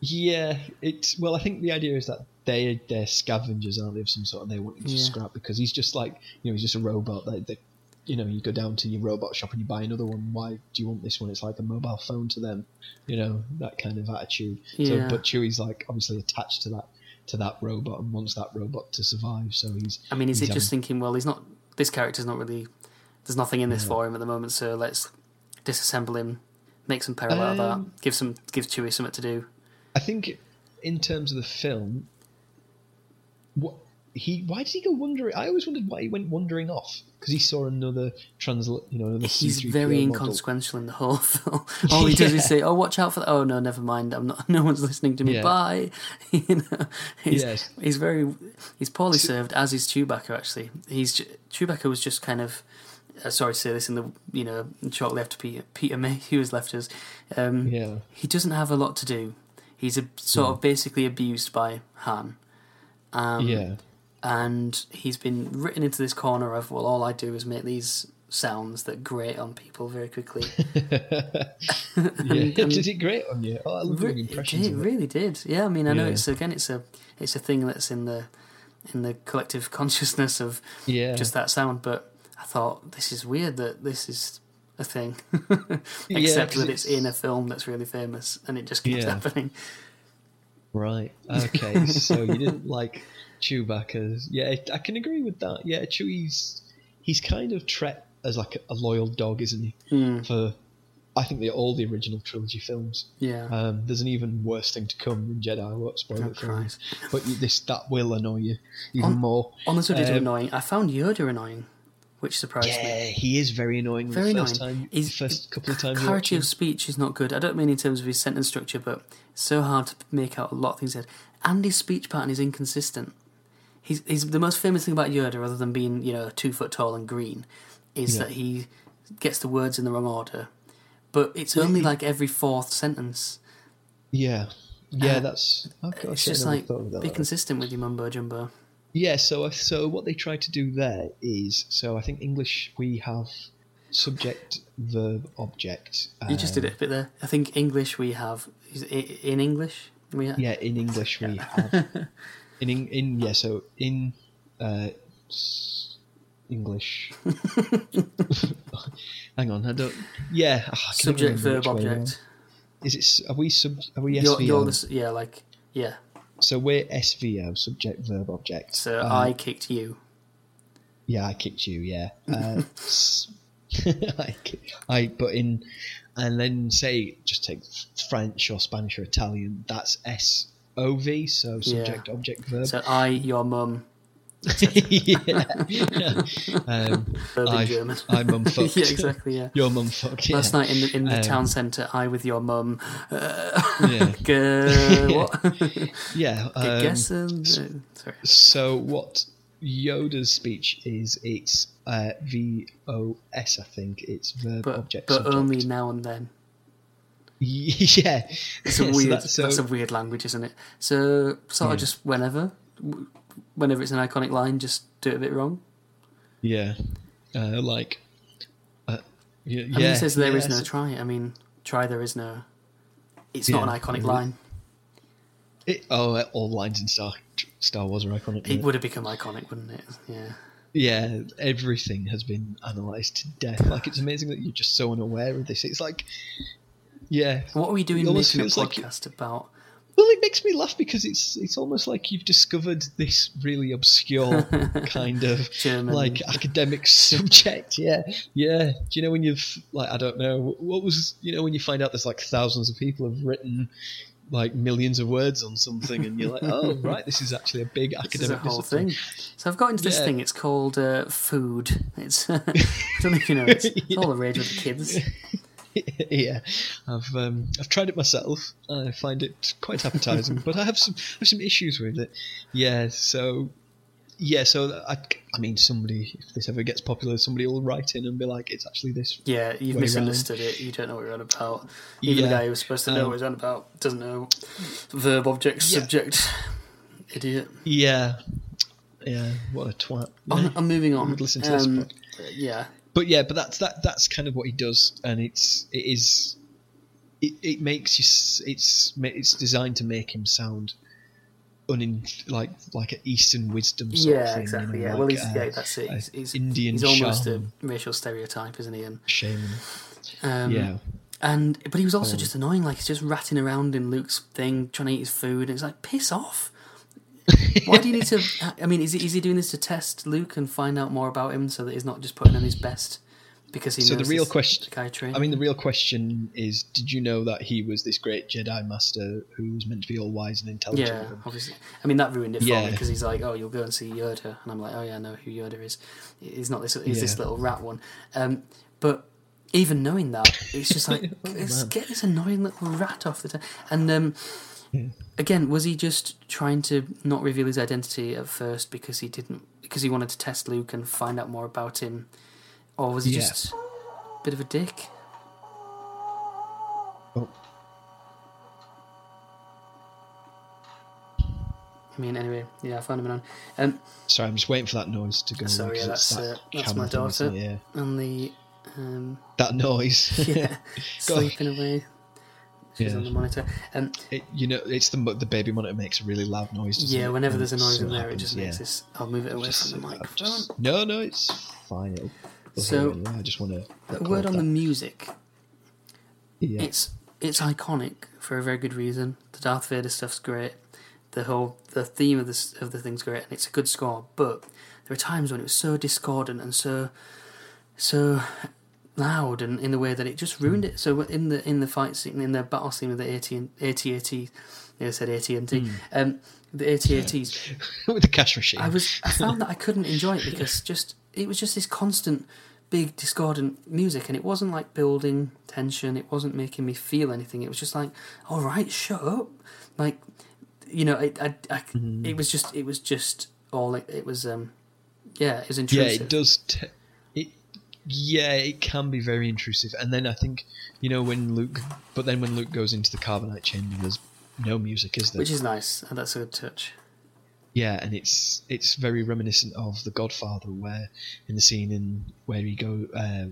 S2: yeah, it's well. I think the idea is that they they're scavengers, aren't they, of some sort, and they want to
S1: Yeah.
S2: scrap because he's just like you know he's just a robot. They, they, you know, you go down to your robot shop and you buy another one. Why do you want this one? It's like a mobile phone to them, you know, that kind of attitude.
S1: Yeah.
S2: So, but Chewie's like obviously attached to that to that robot and wants that robot to survive. So he's
S1: I mean, is it just thinking, well, he's not. This character's not really. There's nothing in this for him at the moment, so let's disassemble him, make some peril out of
S2: Um,
S1: that, give some, give Chewie something to do.
S2: I think in terms of the film, what he why did he go wandering? I always wondered why he went wandering off because he saw another transl you know another
S1: He's
S2: C3PO
S1: very
S2: model.
S1: inconsequential in the whole film. All he does
S2: Yeah.
S1: is say, "Oh, watch out for that." Oh no, never mind. I'm not. No one's listening to me.
S2: Yeah.
S1: Bye. you know, he's,
S2: Yes.
S1: he's very. He's poorly served, as is Chewbacca. Actually, he's Chewbacca was just kind of. Uh, sorry to say this in the you know shortly after Peter Peter Mayhew has left us. Um,
S2: Yeah,
S1: he doesn't have a lot to do. He's a, sort of basically abused by Han. Um,
S2: yeah,
S1: and he's been written into this corner of well all i do is make these sounds that grate on people very quickly
S2: yeah.
S1: and-
S2: did um, it great on you? Oh, I love
S1: Re-
S2: impressions
S1: it
S2: it.
S1: really did yeah i mean i know it's again it's a it's a thing that's in the in the collective consciousness of
S2: Yeah,
S1: just that sound but i thought this is weird that this is a thing
S2: Yeah,
S1: that it's
S2: it's-
S1: in a film that's really famous and it just keeps
S2: Yeah.
S1: happening
S2: right. Okay, so you didn't like Chewbacca's? Yeah, I can agree with that. Yeah, Chewie's he's kind of Tret as like a, loyal dog, isn't he?
S1: Mm,
S2: For I think the all the original trilogy films.
S1: yeah
S2: Um, there's an even worse thing to come in Jedi. I won't spoil
S1: Oh,
S2: it for you. But this that will annoy you even
S1: On-
S2: more.
S1: on the subject of
S2: Um,
S1: annoying i found yoda annoying which surprised me
S2: Yeah, he is very annoying.
S1: Very
S2: the first
S1: annoying.
S2: time,
S1: He's-
S2: first couple of times.
S1: clarity of speech is not good. I don't mean in terms of his sentence structure, but it's so hard to make out a lot of things said. And his speech pattern is inconsistent. He's, he's the most famous thing about Yoda, other than being you know two foot tall and green, is
S2: Yeah.
S1: that he gets the words in the wrong order. But it's only like every fourth sentence.
S2: Yeah, yeah,
S1: Uh,
S2: that's.
S1: It's just like
S2: that.
S1: be consistent with your mumbo jumbo.
S2: Yeah, so so what they try to do there is so I think English we have subject, verb, object.
S1: You just did
S2: um,
S1: it a bit there. I think English we have in English we have,
S2: Yeah, in English we have in in, in yeah. So in uh, English. Hang on, I don't. Yeah, ah, I
S1: subject verb
S2: which way around.
S1: object.
S2: Is it? Are we sub? Are we
S1: You're,
S2: SVO?
S1: you're the, yeah like yeah.
S2: So we're SVO, subject, verb, object.
S1: So
S2: Um,
S1: I kicked you.
S2: Yeah, I kicked you. Yeah, uh, I, I. But in and then say just take French or Spanish or Italian. That's S O V. So subject, object, verb.
S1: So I, your mum,
S2: yeah. um, I,
S1: German.
S2: I mum fucked.
S1: yeah, exactly. Yeah.
S2: Your mum fucked. Yeah.
S1: Last night in the in the
S2: Um,
S1: town centre, I with your mum. Uh,
S2: Yeah.
S1: g- what?
S2: Yeah. Um,
S1: Guess. Um, uh, sorry.
S2: So what Yoda's speech is? It's uh, V O S. I think it's verb,
S1: But
S2: object,
S1: but
S2: subject.
S1: only now and then.
S2: Yeah.
S1: It's a
S2: So
S1: weird.
S2: that's- so-
S1: that's a weird language, isn't it? So sort
S2: Yeah.
S1: of just whenever, whenever it's an iconic line, just do it a bit wrong.
S2: Yeah, uh, like, uh, yeah,
S1: I
S2: yeah.
S1: mean, he says there is
S2: yeah,
S1: no
S2: so-
S1: try. I mean, try there is no. It's not an iconic
S2: Mhm.
S1: line.
S2: It, oh, all lines in Star Star Wars are iconic.
S1: It would have become iconic, wouldn't it? Yeah.
S2: Yeah, everything has been analysed to death. Like, it's amazing that you're just so unaware of this. It's like, yeah.
S1: What are we doing
S2: It
S1: making a
S2: feels like
S1: podcast about?
S2: Well, it makes me laugh because it's it's almost like you've discovered this really obscure kind of
S1: German.
S2: like academic subject. Yeah, yeah. Do you know when you've like I don't know what was you know when you find out there's like thousands of people have written like millions of words on something and you're like oh right this is actually a big academic
S1: a whole
S2: discipline.
S1: thing. So I've got into this
S2: Yeah.
S1: thing. It's called uh, food. It's I don't know if you know. It's, it's all the rage with the kids.
S2: yeah, I've um, I've tried it myself. I find it quite appetizing, but I have some I have some issues with it. Yeah, so yeah, so I, I mean, somebody if this ever gets popular, somebody will write in and be like, it's actually this.
S1: Yeah, you've misunderstood it. You don't know what you're on about. Even the guy who was supposed to know
S2: um,
S1: what he's on about doesn't know. Verb, object,
S2: Yeah.
S1: subject. Idiot.
S2: Yeah, yeah, what a twat.
S1: I'm, I'm moving on.
S2: listen to this
S1: Um, yeah,
S2: But yeah, but that's that that's kind of what he does, and it's it is it, it makes you. It's it's designed to make him sound. Unin, like like an Eastern wisdom sort of
S1: Yeah,
S2: thing,
S1: exactly.
S2: you know,
S1: yeah, well, he's,
S2: uh,
S1: yeah, that's it.
S2: uh,
S1: He's, he's,
S2: Indian
S1: he's almost
S2: shaman.
S1: a racial stereotype, isn't he? And
S2: shaman.
S1: um,
S2: yeah,
S1: And but he was also
S2: Um,
S1: just annoying. Like he's just ratting around in Luke's thing, trying to eat his food. And it's like piss off. Why do you need to? I mean, is he, is he doing this to test Luke and find out more about him so that he's not just putting on his best because he
S2: So the real question-? I mean, the real question is: Did you know that he was this great Jedi Master who was meant to be all wise and intelligent?
S1: yeah, obviously. I mean, that ruined it for
S2: Yeah.
S1: me because he's like, "Oh, you'll go and see Yoda," and I'm like, "Oh yeah, I know who Yoda is. He's not this. He's this little rat one." Um, but even knowing that, it's just like,
S2: Oh,
S1: get this annoying little rat off the. T-. And um,
S2: Yeah.
S1: Again, was he just trying to not reveal his identity at first because he didn't because he wanted to test Luke and find out more about him, or was he
S2: Yeah.
S1: just a bit of a dick?
S2: Oh,
S1: I mean, anyway, yeah, I found him on. Um,
S2: sorry, I'm just waiting for that noise to go.
S1: Sorry, yeah, that's,
S2: that
S1: uh, that's my daughter.
S2: Yeah,
S1: on the um,
S2: that noise.
S1: yeah, sleeping away. She's
S2: Yeah.
S1: on the monitor. Um,
S2: It, you know, it's the the baby monitor makes a really loud noise.
S1: yeah,
S2: it?
S1: whenever there's a noise
S2: so
S1: in there, it
S2: happens,
S1: just
S2: yeah.
S1: makes this. I'll move it away
S2: Just-
S1: from the
S2: I've
S1: microphone.
S2: just- no, no, it's fine. It'll, we'll
S1: So,
S2: yeah, I just want to.
S1: A word on the music.
S2: Yeah.
S1: It's it's iconic for a very good reason. The Darth Vader stuff's great. The whole the theme of this of the thing's great, and it's a good score. But there are times when it was so discordant and so so loud, and in the way that it just ruined it. So in the in the fight scene, in the battle scene with the AT AT yeah, I said AT and T, um, the AT-ATs.
S2: with the cash machine.
S1: I was I found that I couldn't enjoy it because just it was just this constant big discordant music and it wasn't like building tension it wasn't making me feel anything it was just like all right shut up like you know I, I, I
S2: Mm-hmm.
S1: it was just it was just all it, it was um yeah it was
S2: interesting.
S1: yeah,
S2: it does. T- it yeah, it can be very intrusive. And then I think you know when Luke, but then when Luke goes into the carbonite chamber, there's no music, is there?
S1: which is nice and that's a good touch
S2: Yeah, and it's it's very reminiscent of The Godfather, where in the scene in where he go uh,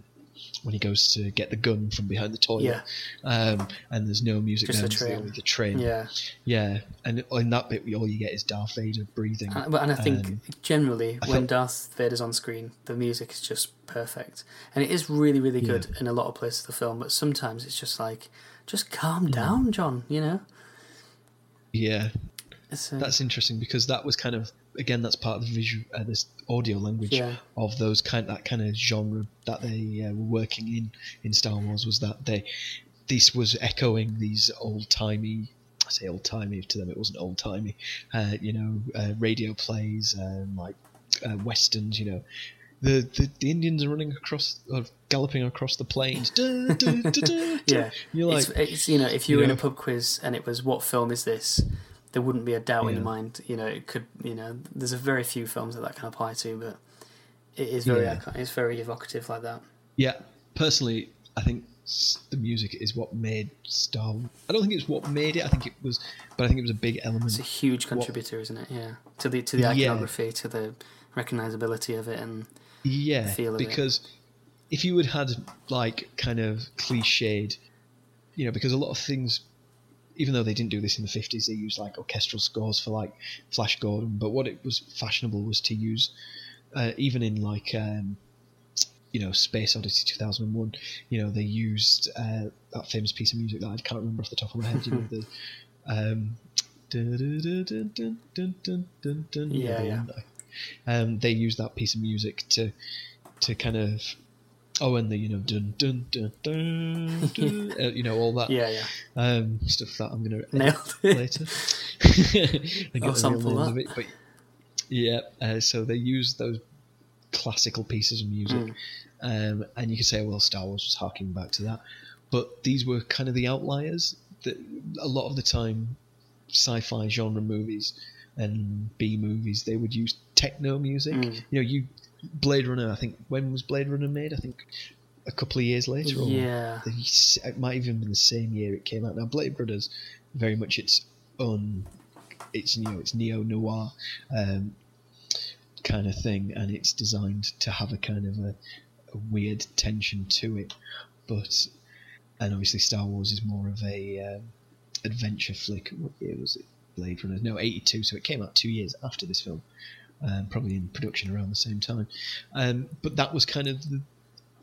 S2: when he goes to get the gun from behind the toilet,
S1: Yeah.
S2: um, and there's no music
S1: Just
S2: there,
S1: the train.
S2: the train,
S1: yeah
S2: yeah, and in that bit all you get is Darth Vader breathing.
S1: and, and I think
S2: Um,
S1: generally
S2: I
S1: when
S2: felt-
S1: Darth Vader's on screen the music is just perfect and it is really really good in a lot of places of the film but sometimes it's just like just calm
S2: Hmm.
S1: down John you know
S2: yeah,
S1: uh,
S2: that's interesting because that was kind of again that's part of the visual uh, this audio language
S1: Yeah.
S2: of those kind that kind of genre that they uh, were working in in Star Wars was that they this was echoing these old timey I say old timey to them it wasn't old timey uh, you know uh, radio plays um, like uh, westerns you know. The, the the Indians are running across or galloping across the plains. Duh, duh, duh, duh, duh.
S1: Yeah,
S2: you're like
S1: it's, it's you know if you
S2: you
S1: were in a pub quiz and it was what film is this, there wouldn't be a doubt in
S2: Yeah.
S1: your mind. You know, it could. You know, there's a very few films that that can apply to, but it is very
S2: Yeah.
S1: it's very evocative like that.
S2: Yeah, personally, I think the music is what made Star. I don't think it's what made it. I think it was, but I think it was a big element.
S1: It's a huge contributor, isn't it? Yeah, to the to the
S2: Yeah.
S1: iconography, to the recognizability of it, and
S2: yeah,
S1: feel of it.
S2: because if you had had like kind of cliched, you know, because a lot of things, even though they didn't do this in the 50s, they used like orchestral scores for like Flash Gordon. But what it was fashionable was to use, uh, even in like, um, you know, Space Odyssey 2001, you know, they used uh, that famous piece of music that I can't remember off the top of my head, you know, the. Um,
S1: yeah, yeah.
S2: Um, they used that piece of music to to kind of Oh, and the, you know, dun dun dun dun, dun uh, you know, all that
S1: yeah, yeah,
S2: um, stuff that I'm going to
S1: nailed
S2: later. I got real
S1: that.
S2: it, but yeah. Uh, so they use those classical pieces of music,
S1: Mm.
S2: um, and you could say, well, Star Wars was harking back to that, but these were kind of the outliers. That a lot of the time, sci-fi genre movies and B movies they would use techno music.
S1: Mm.
S2: You know, you Blade Runner. I think when was Blade Runner made? I think a couple of years later. Or
S1: Yeah.
S2: it might even been the same year it came out. Now, Blade Brothers, very much its own, it's you know, it's neo noir um, kind of thing, and it's designed to have a kind of a, a weird tension to it. But and obviously Star Wars is more of a um, adventure flick. What year was it? Blade Runner? No, eighty two. So it came out two years after this film, um, probably in production around the same time. Um, but that was kind of the,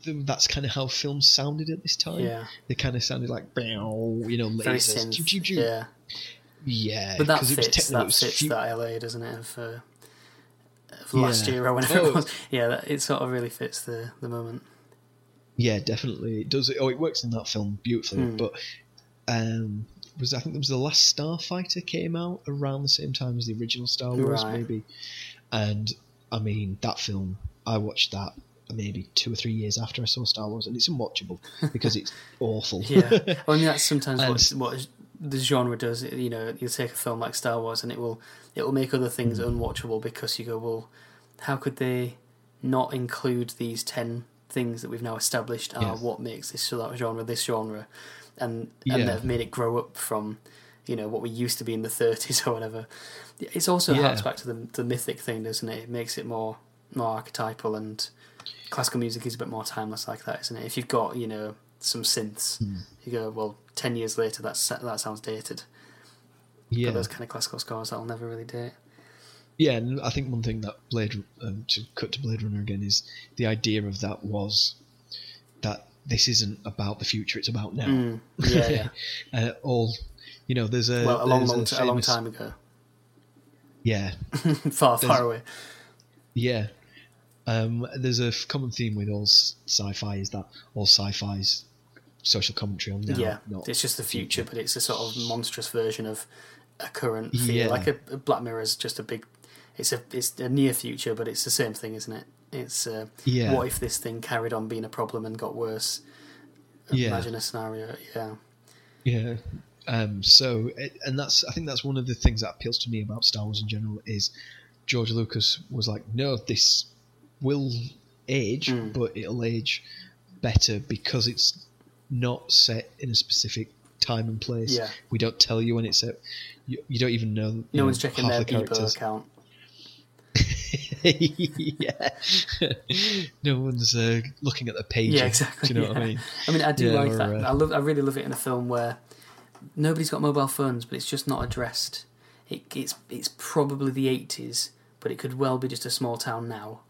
S2: the, that's kind of how films sounded at this time.
S1: Yeah.
S2: They kind of sounded like, you know, lasers.
S1: synth.
S2: Choo, choo, choo.
S1: Yeah.
S2: Yeah,
S1: But that
S2: 'cause it was
S1: fits.
S2: it
S1: That
S2: was
S1: fits
S2: fu-
S1: that LA, doesn't it? Of, uh, of last
S2: Yeah.
S1: year or whenever
S2: Oh.
S1: it was. Yeah, that, it sort of really fits the the moment.
S2: Yeah, definitely. It does. Oh, it works in that film beautifully.
S1: Hmm.
S2: But um, was I think it was the last Starfighter came out around the same time as the original Star Wars,
S1: Right.
S2: maybe. And I mean, that film, I watched that maybe two or three years after I saw Star Wars, and it's unwatchable because it's awful.
S1: Yeah, I mean that's sometimes
S2: And-
S1: what what the genre does. You know, you take a film like Star Wars, and it will it will make other things
S2: Hmm.
S1: unwatchable because you go, well, how could they not include these ten things that we've now established are
S2: Yeah.
S1: what makes this genre this genre, and
S2: Yeah.
S1: and they've made it grow up from you know what we used to be in the thirties or whatever. It's also
S2: Yeah.
S1: harks back to the the mythic thing, doesn't it? It makes it more more archetypal and classical music is a bit more timeless like that, isn't it? If you've got you know some synths,
S2: Hmm.
S1: you go well. Ten years later, that's that sounds dated.
S2: yeah.
S1: But those kind of classical scores that'll never really date.
S2: Yeah, and I think one thing that Blade um, to cut to Blade Runner again is the idea of that was that this isn't about the future; it's about now.
S1: Mm, yeah, yeah.
S2: uh, all you know, there's a
S1: well, a long, long, t- a long time ago,
S2: Yeah,
S1: far,
S2: There's-
S1: far away.
S2: yeah. Um, there's a common theme with all sci-fi is that all sci-fi's social commentary on now.
S1: yeah,
S2: not
S1: it's just the future, but it's a sort of monstrous version of a current feel.
S2: Yeah.
S1: Like a, a Black Mirror is just a big. It's a it's a near future, but it's the same thing, isn't it? It's uh,
S2: Yeah.
S1: what if this thing carried on being a problem and got worse?
S2: Yeah.
S1: Imagine a scenario. Yeah,
S2: Yeah. Um, so, it, and that's I think that's one of the things that appeals to me about Star Wars in general is George Lucas was like, no, this will age,
S1: Mm.
S2: but it'll age better because it's not set in a specific time and place.
S1: Yeah.
S2: We don't tell you when it's set. You, you don't even know. you
S1: no
S2: know,
S1: one's checking their
S2: the characters.
S1: account.
S2: yeah. no one's uh, looking at the page.
S1: Yeah, exactly.
S2: Do you know what I mean?
S1: I mean, I do
S2: Yeah,
S1: like
S2: or,
S1: that.
S2: uh,
S1: I love. I really love it in a film where nobody's got mobile phones, but it's just not addressed. It, it's it's probably the eighties, but it could well be just a small town now.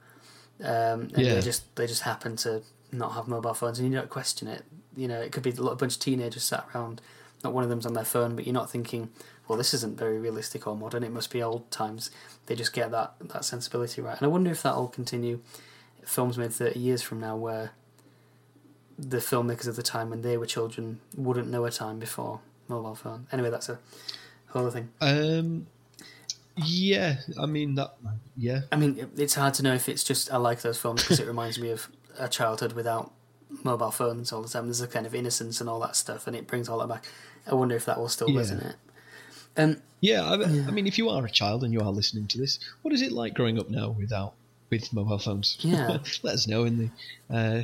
S1: Um, and
S2: Yeah.
S1: they just they just happen to not have mobile phones, and you don't question it. You know, it could be a bunch of teenagers sat around. Not one of them's on their phone, but you're not thinking, well, this isn't very realistic or modern. It must be old times. They just get that that sensibility right, and I wonder if that'll continue. Films made thirty years from now, where the filmmakers of the time when they were children wouldn't know a time before mobile phone. Anyway, that's a whole other thing.
S2: Um, yeah, I mean that. Yeah,
S1: I mean, it's hard to know if it's just I like those films because it reminds me of a childhood without mobile phones all the time. There's a kind of innocence and all that stuff, and it brings all that back. I wonder if that will still
S2: Yeah.
S1: resonate. Um,
S2: yeah. I, I mean, if you are a child and you are listening to this, what is it like growing up now without with mobile phones?
S1: Yeah.
S2: let us know in the uh,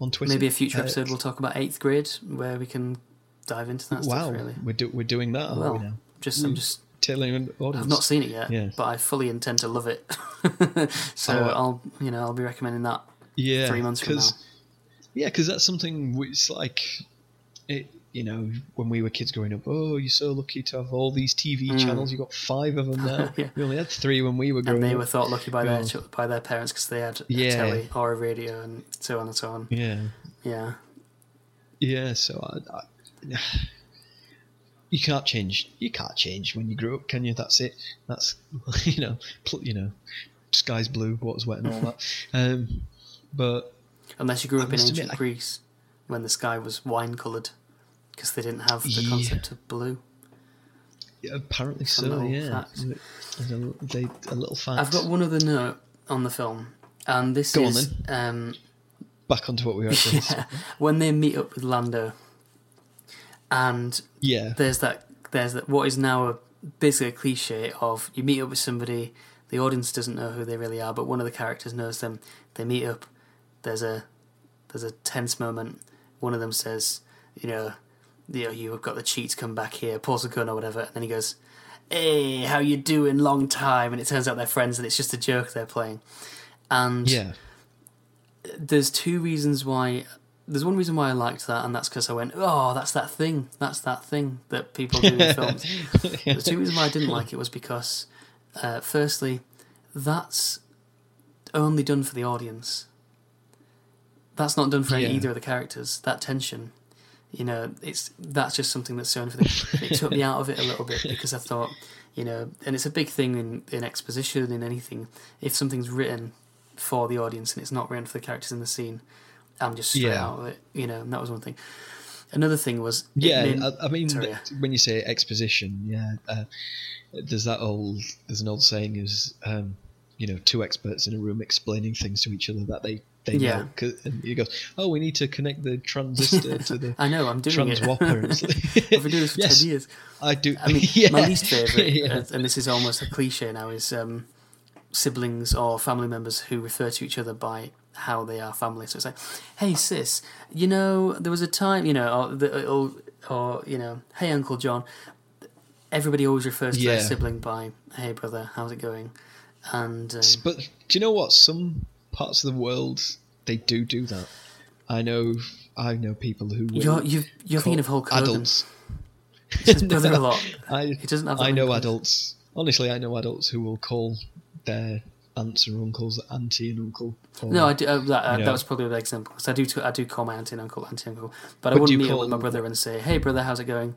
S2: on Twitter.
S1: maybe a future
S2: Uh,
S1: episode we'll talk about eighth grade, where we can dive into that
S2: wow,
S1: stuff. Really,
S2: we're do, we're doing that, we
S1: well,
S2: now?
S1: just I'm just
S2: Telling audience.
S1: I've not seen it yet,
S2: Yeah.
S1: but I fully intend to love it. so
S2: Oh,
S1: I'll you know I'll be recommending that
S2: yeah,
S1: three months from now.
S2: Yeah, because that's something. which like, it. You know, when we were kids growing up, oh, you're so lucky to have all these TV
S1: Mm.
S2: channels. You got five of them now.
S1: Yeah.
S2: We only had three when we were growing up.
S1: and they
S2: up.
S1: were thought lucky by their
S2: Yeah.
S1: by their parents because they had a
S2: Yeah.
S1: telly or a radio and so on and so on.
S2: yeah.
S1: Yeah,
S2: Yeah, so I, I, you can't change. You can't change when you grow up, can you? That's it. That's you know, pl- you know, sky's blue, water's wet, and all that. Um, but
S1: unless you grew
S2: I
S1: up in ancient
S2: admit, I-
S1: Greece when the sky was wine coloured because they didn't have the
S2: Yeah.
S1: concept of blue.
S2: yeah, apparently
S1: Some
S2: so. Yeah, a, they, a little fact.
S1: I've got one other note on the film, and this
S2: Go on
S1: is um,
S2: back onto what we were
S1: yeah, when they meet up with Lando, and
S2: yeah,
S1: there's that there's that what is now a basically a cliche of you meet up with somebody, the audience doesn't know who they really are, but one of the characters knows them. They meet up. There's a there's a tense moment. One of them says, you know, you know, you've got the cheats come back here, pulls a gun or whatever, and then he goes, "Hey, how you doing? Long time." And it turns out they're friends, and it's just a joke they're playing. And
S2: yeah,
S1: there's two reasons why there's one reason why I liked that, and that's because I went, oh, that's that thing, that's that thing that people do in films. the two reasons why I didn't like it was because, uh, firstly, that's only done for the audience. That's not done for
S2: Yeah.
S1: either of the characters. That tension, you know, it's that's just something that's shown for the. It took me out of it a little bit because I thought, you know, and it's a big thing in in exposition in anything. If something's written for the audience and it's not written for the characters in the scene, I'm just straight
S2: Yeah.
S1: out of it. You know, and that was one thing. Another thing was
S2: Yeah,
S1: made-
S2: I, I mean,
S1: Sorry,
S2: th- when you say exposition, yeah, uh, there's that old, there's an old saying is, um, you know, two experts in a room explaining things to each other that they they
S1: Yeah.
S2: know. And he goes, "Oh, we need to connect the transistor to the
S1: I know I'm doing it.
S2: transwapper." Like-
S1: I've been doing this for
S2: yes,
S1: ten years.
S2: I do.
S1: I mean,
S2: yeah.
S1: my least favourite,
S2: Yeah.
S1: uh, and this is almost a cliche now, is um, siblings or family members who refer to each other by how they are family. So it's like, "Hey sis, you know there was a time, you know, or, the, or, or you know, hey Uncle John." Everybody always refers to their sibling by "Hey brother, how's it going?" And um,
S2: But do you know what? Some parts of the world they do do that. I know. I know people who
S1: you're you've, you're thinking of Hulk Hogan.
S2: adults.
S1: He says brother a lot.
S2: I
S1: He doesn't have
S2: I know adults. Honestly, I know adults who will call their aunts or uncles auntie and uncle.
S1: No, I do, uh, that, uh, that was probably an example because I do I do call my auntie and uncle auntie and uncle, but I wouldn't meet up
S2: call
S1: with my brother and say, "Hey brother, how's it going?"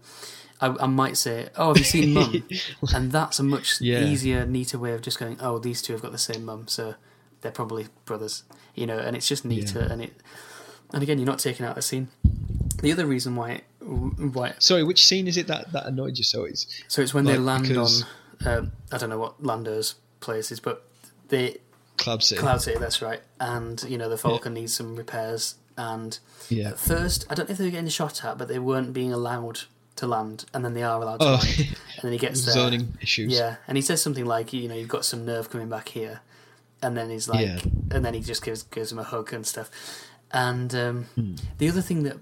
S1: I, I might say, "Oh, have you seen mum?" and that's a much
S2: Yeah.
S1: easier, neater way of just going, "Oh, these two have got the same mum, so they're probably brothers," you know. And it's just neater,
S2: Yeah.
S1: and it, and again, you're not taking out the scene. The other reason why, why
S2: Sorry, which scene is it that, that annoyed you so? It's
S1: so it's when they land
S2: because-
S1: on, um, I don't know what Lando's place is, but they
S2: Cloud City.
S1: Cloud City, that's right. And you know the Falcon needs some repairs. And
S2: Yeah.
S1: at first, I don't know if they were getting shot at, but they weren't being allowed to land, and then they are allowed to
S2: Oh,
S1: land. And then he gets there,
S2: zoning issues.
S1: yeah, and he says something like, you know, you've got some nerve coming back here, and then he's like,
S2: Yeah.
S1: and then he just gives gives him a hug and stuff. And um,
S2: Hmm.
S1: the other thing that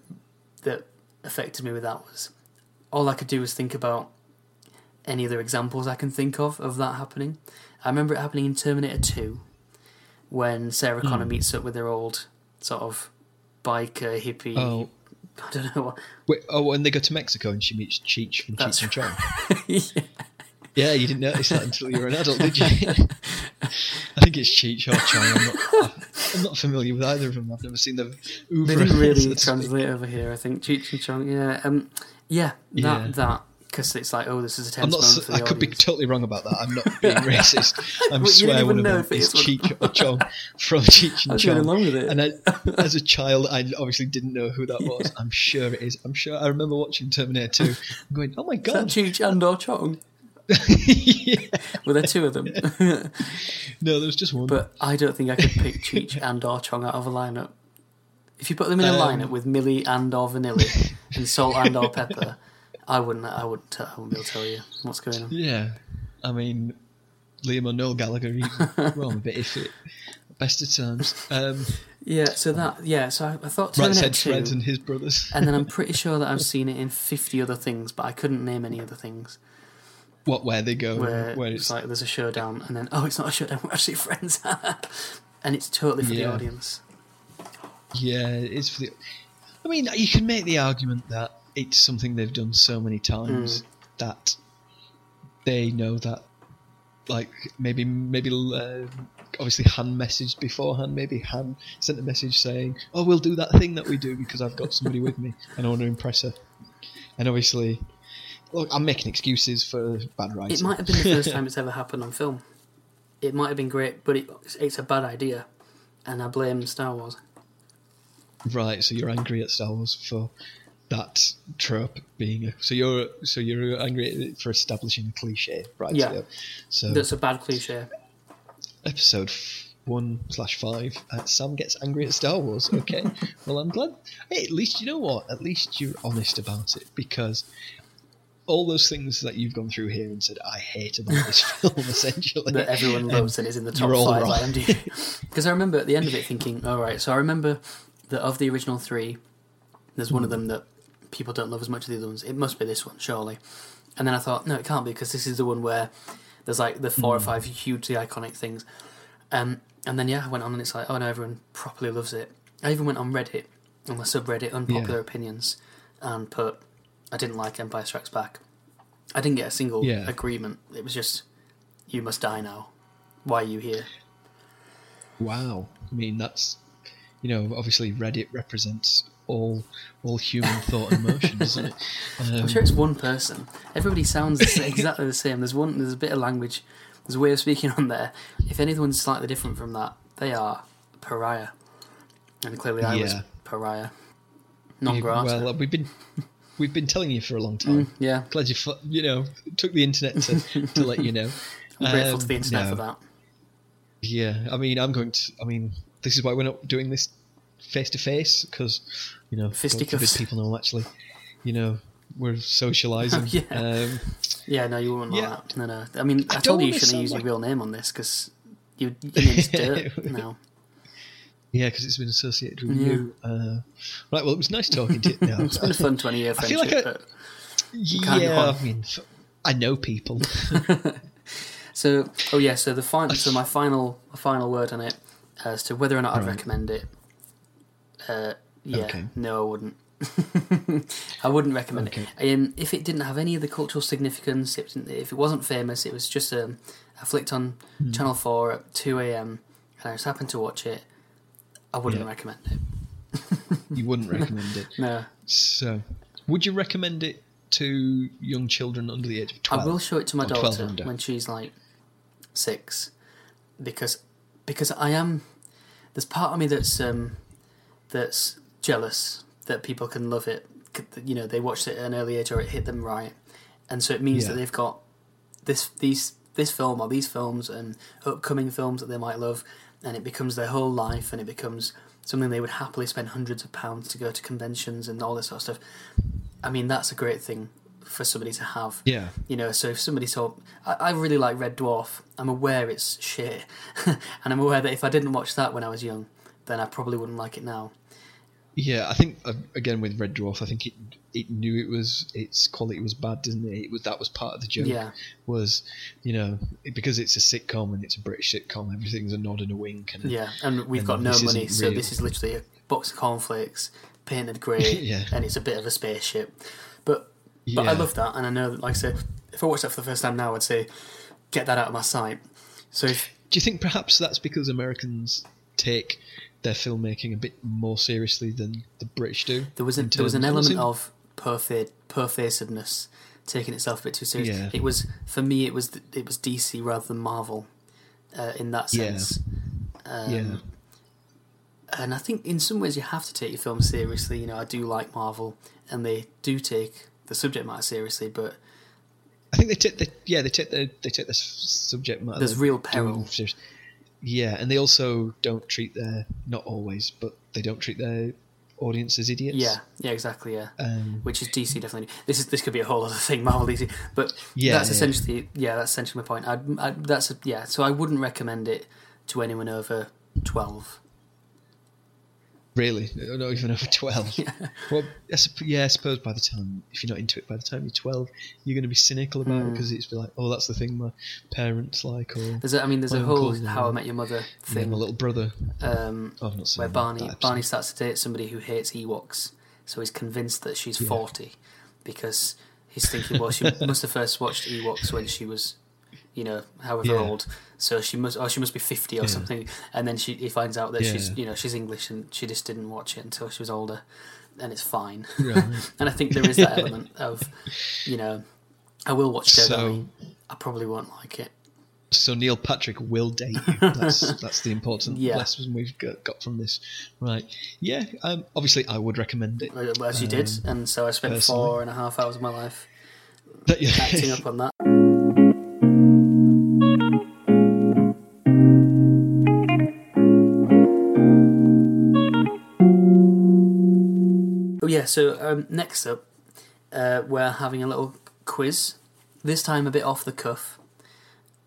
S1: that affected me with that was all I could do was think about any other examples I can think of of that happening. I remember it happening in Terminator Two when Sarah. Connor meets up with her old sort of biker hippie.
S2: Oh,
S1: I don't know what.
S2: wait, oh, when they go to Mexico and she meets Cheech from
S1: That's
S2: Cheech and Chong.
S1: yeah.
S2: Yeah, you didn't notice that until you were an adult, did you? I think it's Cheech or Chong. I'm not, I'm not familiar with either of them. I've never seen the.
S1: They didn't really translate over here. I think Cheech and Chong. Yeah, um, yeah, that
S2: Yeah.
S1: that because it's like, oh, this is a
S2: I'm not.
S1: moment for
S2: I
S1: the
S2: could be totally wrong about that. I'm not being racist. I
S1: Well,
S2: swear one of them is
S1: is.
S2: Cheech or Chong from Cheech and Chong.
S1: along with it.
S2: And I, as a child, I obviously didn't know who that was. I'm sure it is. I'm sure. I remember watching Terminator 2 and going, "Oh my
S1: Is that
S2: god!"
S1: Cheech and or Chong?
S2: yeah.
S1: Were there two of them?
S2: No, there was just one.
S1: but I don't think I could pick Cheech and or Chong out of a lineup. If you put them in a
S2: Um,
S1: lineup with Milli and or Vanilli and Salt and or Pepper, I wouldn't. I wouldn't. I wouldn't be able to tell you what's going on.
S2: Yeah, I mean, Liam or Noel Gallagher, I'm a bit iffy. Best of times. Um,
S1: Yeah. So that. Yeah. So I, I thought
S2: right said Fred and his brothers.
S1: and then I'm pretty sure that I've seen it in fifty other things, but I couldn't name any other things.
S2: what where they go,
S1: where,
S2: where
S1: it's
S2: it's
S1: like there's a showdown and then oh it's not a showdown we're actually friends and it's totally for
S2: Yeah.
S1: the audience
S2: yeah, it's for the. I mean, you can make the argument that it's something they've done so many times
S1: Hmm.
S2: that they know that, like maybe maybe uh, obviously Han messaged beforehand. Maybe Han sent a message saying, "Oh, we'll do that thing that we do because I've got somebody with me and I want to impress her." And obviously, look, I'm making excuses for bad writing.
S1: it might have been the first time it's ever happened on film it might have been great but it, it's a bad idea and I blame Star Wars
S2: Right, so you're angry at Star Wars for that trope being a, so you're so you're angry for establishing a cliche, right?
S1: Yeah.
S2: So,
S1: that's a bad cliche
S2: episode one slash five, uh, Sam gets angry at Star Wars. Okay, well I'm glad. Hey, at least you know what? At least you're honest about it because all those things that you've gone through here and said I hate about this film, essentially,
S1: that everyone
S2: um,
S1: loves and is in the top five. IMDb because I remember at the end of it thinking all right so I remember that of the original three there's one of them that people don't love as much as the other ones it must be this one surely and then I thought no it can't be because this is the one where there's like the four or
S2: Hmm.
S1: five hugely iconic things um, and then yeah I went on and it's like oh no everyone properly loves it I even went on Reddit on my subreddit unpopular
S2: Yeah.
S1: opinions and put I didn't like Empire Strikes Back. I didn't get a single
S2: Yeah.
S1: agreement. It was just you must die now. Why are you here?
S2: Wow. I mean, that's you know, obviously Reddit represents all all human thought and emotion, doesn't it? Um,
S1: I'm sure it's one person. Everybody sounds exactly the same. There's one. There's a bit of language. There's a way of speaking on there. If anyone's slightly different from that, they are pariah. And clearly, I was pariah. Non grata.
S2: well, uh, we've been we've been telling you for a long time.
S1: yeah,
S2: Glad you you know took the internet to, to let you know.
S1: I'm grateful to
S2: Um,
S1: the internet
S2: no.
S1: for that.
S2: Yeah, I mean, I'm going to. I mean, this is why we're not doing this face to face because you know,
S1: Fisticuffs.
S2: people know actually. You know, we're socialising.
S1: Yeah.
S2: Um,
S1: Yeah, no, you wouldn't like that. No, no. I mean, I,
S2: I
S1: told you you shouldn't use
S2: like-
S1: your real name on this because you, your name's Dirt now.
S2: yeah, because it's been associated with
S1: Yeah.
S2: you. Uh, right. Well, it was nice talking to you. No,
S1: It's been a fun 20 year
S2: I feel
S1: friendship.
S2: like I-
S1: but...
S2: yeah. I mean, I know people.
S1: So, oh yeah, so the final, so my final, my final word on it as to whether or not I'd
S2: Right.
S1: recommend it. Uh, yeah,
S2: Okay.
S1: no, I wouldn't. I wouldn't recommend
S2: Okay.
S1: it. Um, if it didn't have any of the cultural significance, it, if it wasn't famous, it was just um, I flicked on
S2: Hmm.
S1: Channel Four at two a.m. and I just happened to watch it. I wouldn't
S2: Yeah.
S1: recommend it.
S2: you wouldn't recommend it.
S1: No,
S2: So, would you recommend it to young children under the age of twelve?
S1: I will show it to my daughter when she's like six, because because I am there's part of me that's um, that's jealous that people can love it. You know, they watched it at an early age or it hit them right, and so it means
S2: Yeah.
S1: that they've got this these this film or these films and upcoming films that they might love, and it becomes their whole life, and it becomes something they would happily spend hundreds of pounds to go to conventions and all this sort of stuff. I mean, that's a great thing for somebody to have.
S2: Yeah.
S1: You know, so if somebody told, I, I really like Red Dwarf. I'm aware it's shit, and I'm aware that if I didn't watch that when I was young, then I probably wouldn't like it now.
S2: Yeah, I think uh, again with Red Dwarf, I think it it knew it was its quality was bad, didn't it? It was that was part of the joke.
S1: Yeah.
S2: Was you know it, because it's a sitcom and it's a British sitcom, everything's a nod and a wink. And
S1: Yeah, and we've
S2: And
S1: got no money, so
S2: real.
S1: this is literally a box of cornflakes painted grey,
S2: Yeah.
S1: and it's a bit of a spaceship. But but I love that, and I know that, like I said, if I watched that for the first time now, I'd say get that out of my sight. So if
S2: Do you think perhaps that's because Americans take their filmmaking a bit more seriously than the British do?
S1: there was a, there was an element of perfa- pervasiveness taking itself a bit too seriously.
S2: Yeah.
S1: It was for me. It was it was DC rather than Marvel uh, in that
S2: Yeah.
S1: sense. Um,
S2: yeah,
S1: and I think in some ways you have to take your film seriously. You know, I do like Marvel, and they do take the subject matter seriously, but
S2: I think they take the yeah they take the they take the subject matter.
S1: There's real peril.
S2: serious- Yeah, and they also don't treat their not always, but they don't treat their audience as idiots.
S1: yeah, yeah, exactly, yeah.
S2: Um,
S1: Which is DC definitely. This is this could be a whole other thing, Marvel DC, but
S2: Yeah,
S1: that's
S2: yeah.
S1: essentially yeah, that's essentially my point. I'd, i that's a, yeah, so I wouldn't recommend it to anyone over twelve.
S2: Really, not even over twelve. yeah. Well, I yeah, I suppose by the time if you're not into it by the time you're twelve, you're going to be cynical about
S1: Hmm.
S2: it because it's be like, oh, that's the thing my parents like, or
S1: There's a, I mean, there's a whole How I. Met Your Mother thing
S2: my little brother.
S1: um,
S2: Oh, I've not seen
S1: where Barney. Barney starts to date somebody who hates Ewoks, so he's convinced that she's
S2: Yeah.
S1: forty because he's thinking, well, she must have first watched Ewoks when she was, you know, however
S2: Yeah.
S1: old, so she must, or she must be fifty or
S2: Yeah.
S1: something, and then she he finds out that she's, you know, she's English and she just didn't watch it until she was older, and it's fine.
S2: Right.
S1: and I think there is that element of, you know, I will watch Dead
S2: So-
S1: I probably won't like it.
S2: So Neil Patrick will date you. That's that's the important
S1: Yeah.
S2: lesson we've got, got from this, right? Yeah, um, obviously I would recommend it.
S1: As you did, and so I spent
S2: Um, personally.
S1: four and a half hours of my life
S2: That- yeah.
S1: acting up on that. yeah, so um, next up, uh, we're having a little quiz. This time a bit off the cuff.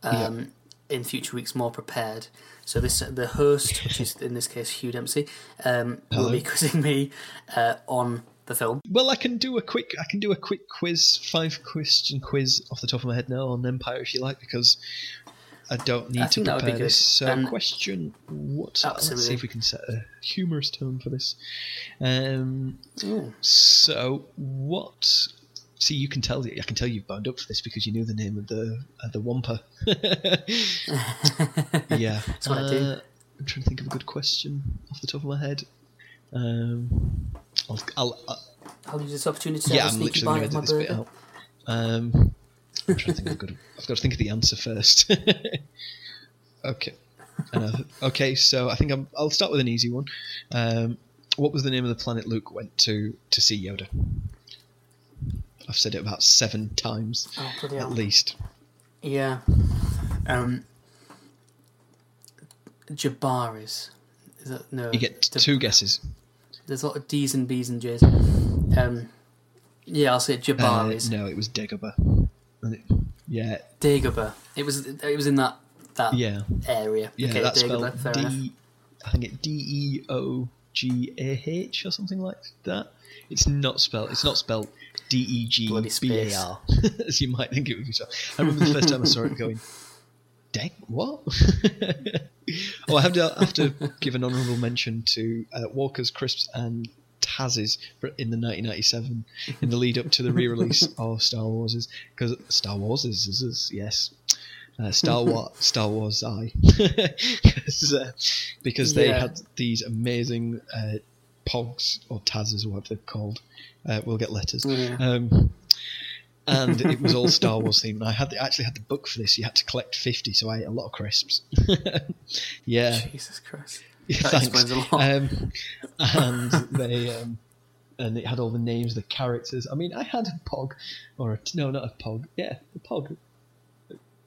S1: Um, In future weeks, more prepared. So this the host, which is in this case Hugh Dempsey, um, will be quizzing me uh, on the film.
S2: Well, I can do a quick. I can do a quick quiz, five question quiz off the top of my head now on Empire, if you like, because I don't need
S1: I
S2: to
S1: think that would be
S2: prepare this. So,
S1: Um,
S2: question: What? Let's see if we can set a humorous tone for this. Um, so, what? See, you can tell. I can tell you've bound up for this because you knew the name of the of the Wampa. yeah,
S1: That's what I do.
S2: Uh, I'm trying to think of a good question off the top of my head. Um, I'll, I'll, i
S1: I'll use this opportunity to
S2: yeah,
S1: have a
S2: I'm literally going to edit this
S1: burger.
S2: bit out. Um, I'm trying to think of a good. I've got to think of the answer first. okay. Uh, okay, so I think I'm, I'll start with an easy one. Um, what was the name of the planet Luke went to to see Yoda? I've said it about seven times
S1: Oh,
S2: at
S1: hell.
S2: least.
S1: Yeah. Um, Jabaris. Is that no?
S2: You get two guesses.
S1: There's a lot of D's and B's and J's. Um, yeah, I'll say
S2: Uh,
S1: Jabaris.
S2: no, it was Dagobah. And it- Yeah,
S1: Dagobah. It was. It was in that that
S2: yeah,
S1: area.
S2: yeah.
S1: okay,
S2: that's
S1: Dagobah.
S2: spelled
S1: Fair enough.
S2: D. I think it D E O G A H or something like that. It's not spelled. It's not spelled D E G
S1: Bloody
S2: B A
S1: space.
S2: R as you might think it would be. spelled. I remember the first time I saw it going, "Dang, what?" oh, I have to I have to give an honourable mention to uh, Walker's Crisps and Tazos for- in the 1997 in the lead up to the re-release of Star Wars because Star Wars is, is, is yes. Uh, Star Wars, Star Wars, I, uh, because they
S1: Yeah.
S2: had these amazing uh, pogs or Tazos or what they're called. Uh, we'll get letters.
S1: Yeah.
S2: Um, and it was all Star Wars themed. And I had the, actually had the book for this. You had to collect fifty, so I ate a lot of crisps. yeah,
S1: Jesus Christ.
S2: yeah,
S1: That
S2: thanks.
S1: explains a lot.
S2: Um, and they um, and it had all the names, the characters. I mean, I had a pog, or a, no, not a pog. Yeah, a pog.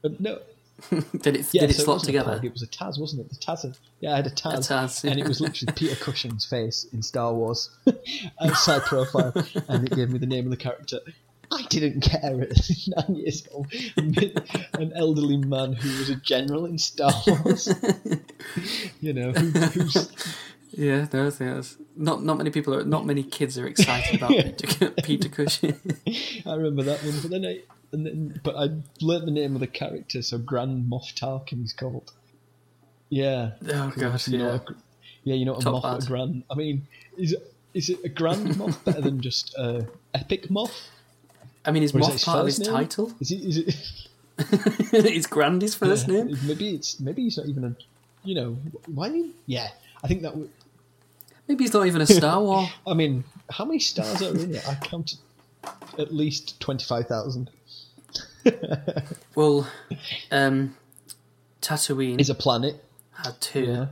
S2: Uh, no,
S1: did it?
S2: yeah,
S1: did it
S2: so
S1: slot
S2: a
S1: together?
S2: pog, it was a Taz, wasn't it? The Taz. Yeah, I had a Taz,
S1: A Taz,
S2: and it was literally Peter Cushing's face in Star Wars, outside profile, and it gave me the name of the character. I didn't care at nine years old. An elderly man who was a general in Star Wars. you know, who, who's
S1: Yeah, no, that's not not many people are not many kids are excited about Peter, Peter Cushing.
S2: I remember that one, but then I and then but I learnt the name of the character, so Grand Moff Tarkin he's called. Yeah.
S1: Oh god,
S2: you know,
S1: yeah.
S2: yeah, you know, what a
S1: Top
S2: moth, a grand. I mean, is it is it a grand moth better than just a epic moth?
S1: I mean, is
S2: Or
S1: Moth
S2: his
S1: part of his
S2: name?
S1: title?
S2: Is it? Is it?
S1: is Grand his first
S2: yeah,
S1: name?
S2: Maybe it's maybe he's not even a. You know, why? Yeah, I think that. Would,
S1: Maybe he's not even a Star Wars.
S2: I mean, how many stars are in it? I counted at least twenty five thousand.
S1: well, um, Tatooine
S2: Is a planet.
S1: had two.
S2: Yeah.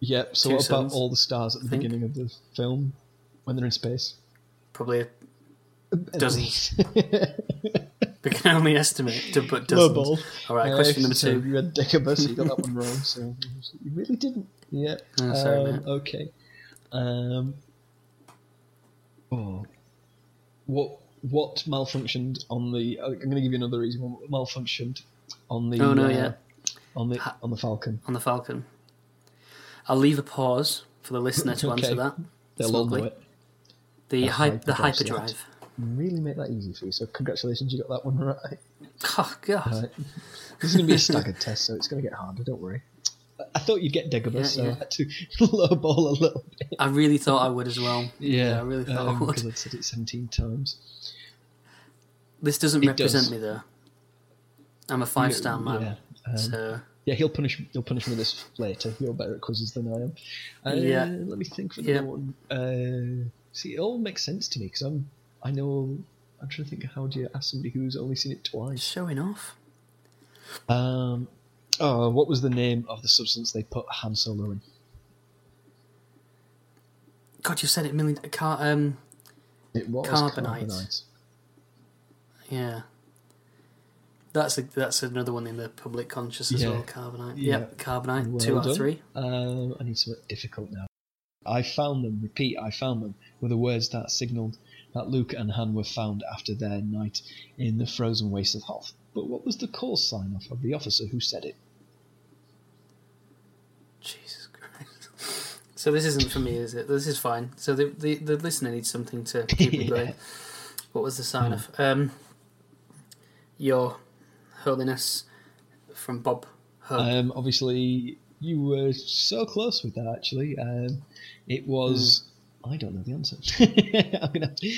S2: Yep. So
S1: Two
S2: what about all the stars at the beginning of the film when they're in space?
S1: Probably
S2: At
S1: Dozens. we can only estimate, to, but
S2: Low
S1: dozens.
S2: ball.
S1: All right,
S2: Uh,
S1: question number two.
S2: You had you got that one wrong. So you really didn't. Yeah.
S1: Oh, sorry,
S2: um, okay. Um. Oh. What what malfunctioned on the? I'm going to give you another reason. What malfunctioned on the?
S1: Oh, no,
S2: uh,
S1: yeah.
S2: On the on the Falcon.
S1: on the Falcon. I'll leave a pause for the listener to
S2: Okay.
S1: answer that.
S2: They'll all know it.
S1: The, hy- the
S2: hyperdrive. Really make that easy for you. So congratulations, you got that one right.
S1: Oh god.
S2: Right. This is going to be a staggered test, so it's going to get harder. Don't worry. I- thought you'd get Dagobah,
S1: Yeah,
S2: so
S1: yeah.
S2: I had to lowball a little bit.
S1: I really thought I would as well. Yeah, I really thought I would.
S2: because I'd said it 17 times.
S1: This doesn't
S2: It
S1: represent
S2: does.
S1: me though. I'm a five star man.
S2: Yeah, um,
S1: So
S2: yeah, he'll punish he'll punish me with this later. You're better at quizzes than I am. Uh,
S1: Yeah.
S2: Let me think for
S1: Yeah.
S2: another one. Uh, see, it all makes sense to me because I'm I know. I'm trying to think. How do you ask somebody who's only seen it twice?
S1: showing off.
S2: Um, oh, what was the name of the substance they put Han Solo in?
S1: God, you've said it a million. Car, um,
S2: It was
S1: Carbonite.
S2: carbonite.
S1: yeah. That's a, that's another one in the public conscious as
S2: Yeah.
S1: well. Carbonite.
S2: Yeah.
S1: Yep, carbonite.
S2: Well
S1: two out of three.
S2: Um, I need something difficult now. I found them, repeat, I found them, were the words that signalled that Luke and Han were found after their night in the frozen waste of Hoth. But what was the call sign off of the officer who said it?
S1: Jesus Christ. So this isn't for me, is it? This is fine. So the the, the listener needs something to keep
S2: Yeah.
S1: going. What was the sign off? Um, Your Holiness, from Bob.
S2: Um, obviously, you were so close with that. Actually, um, it was. I don't know the answer. I'm gonna. Have to,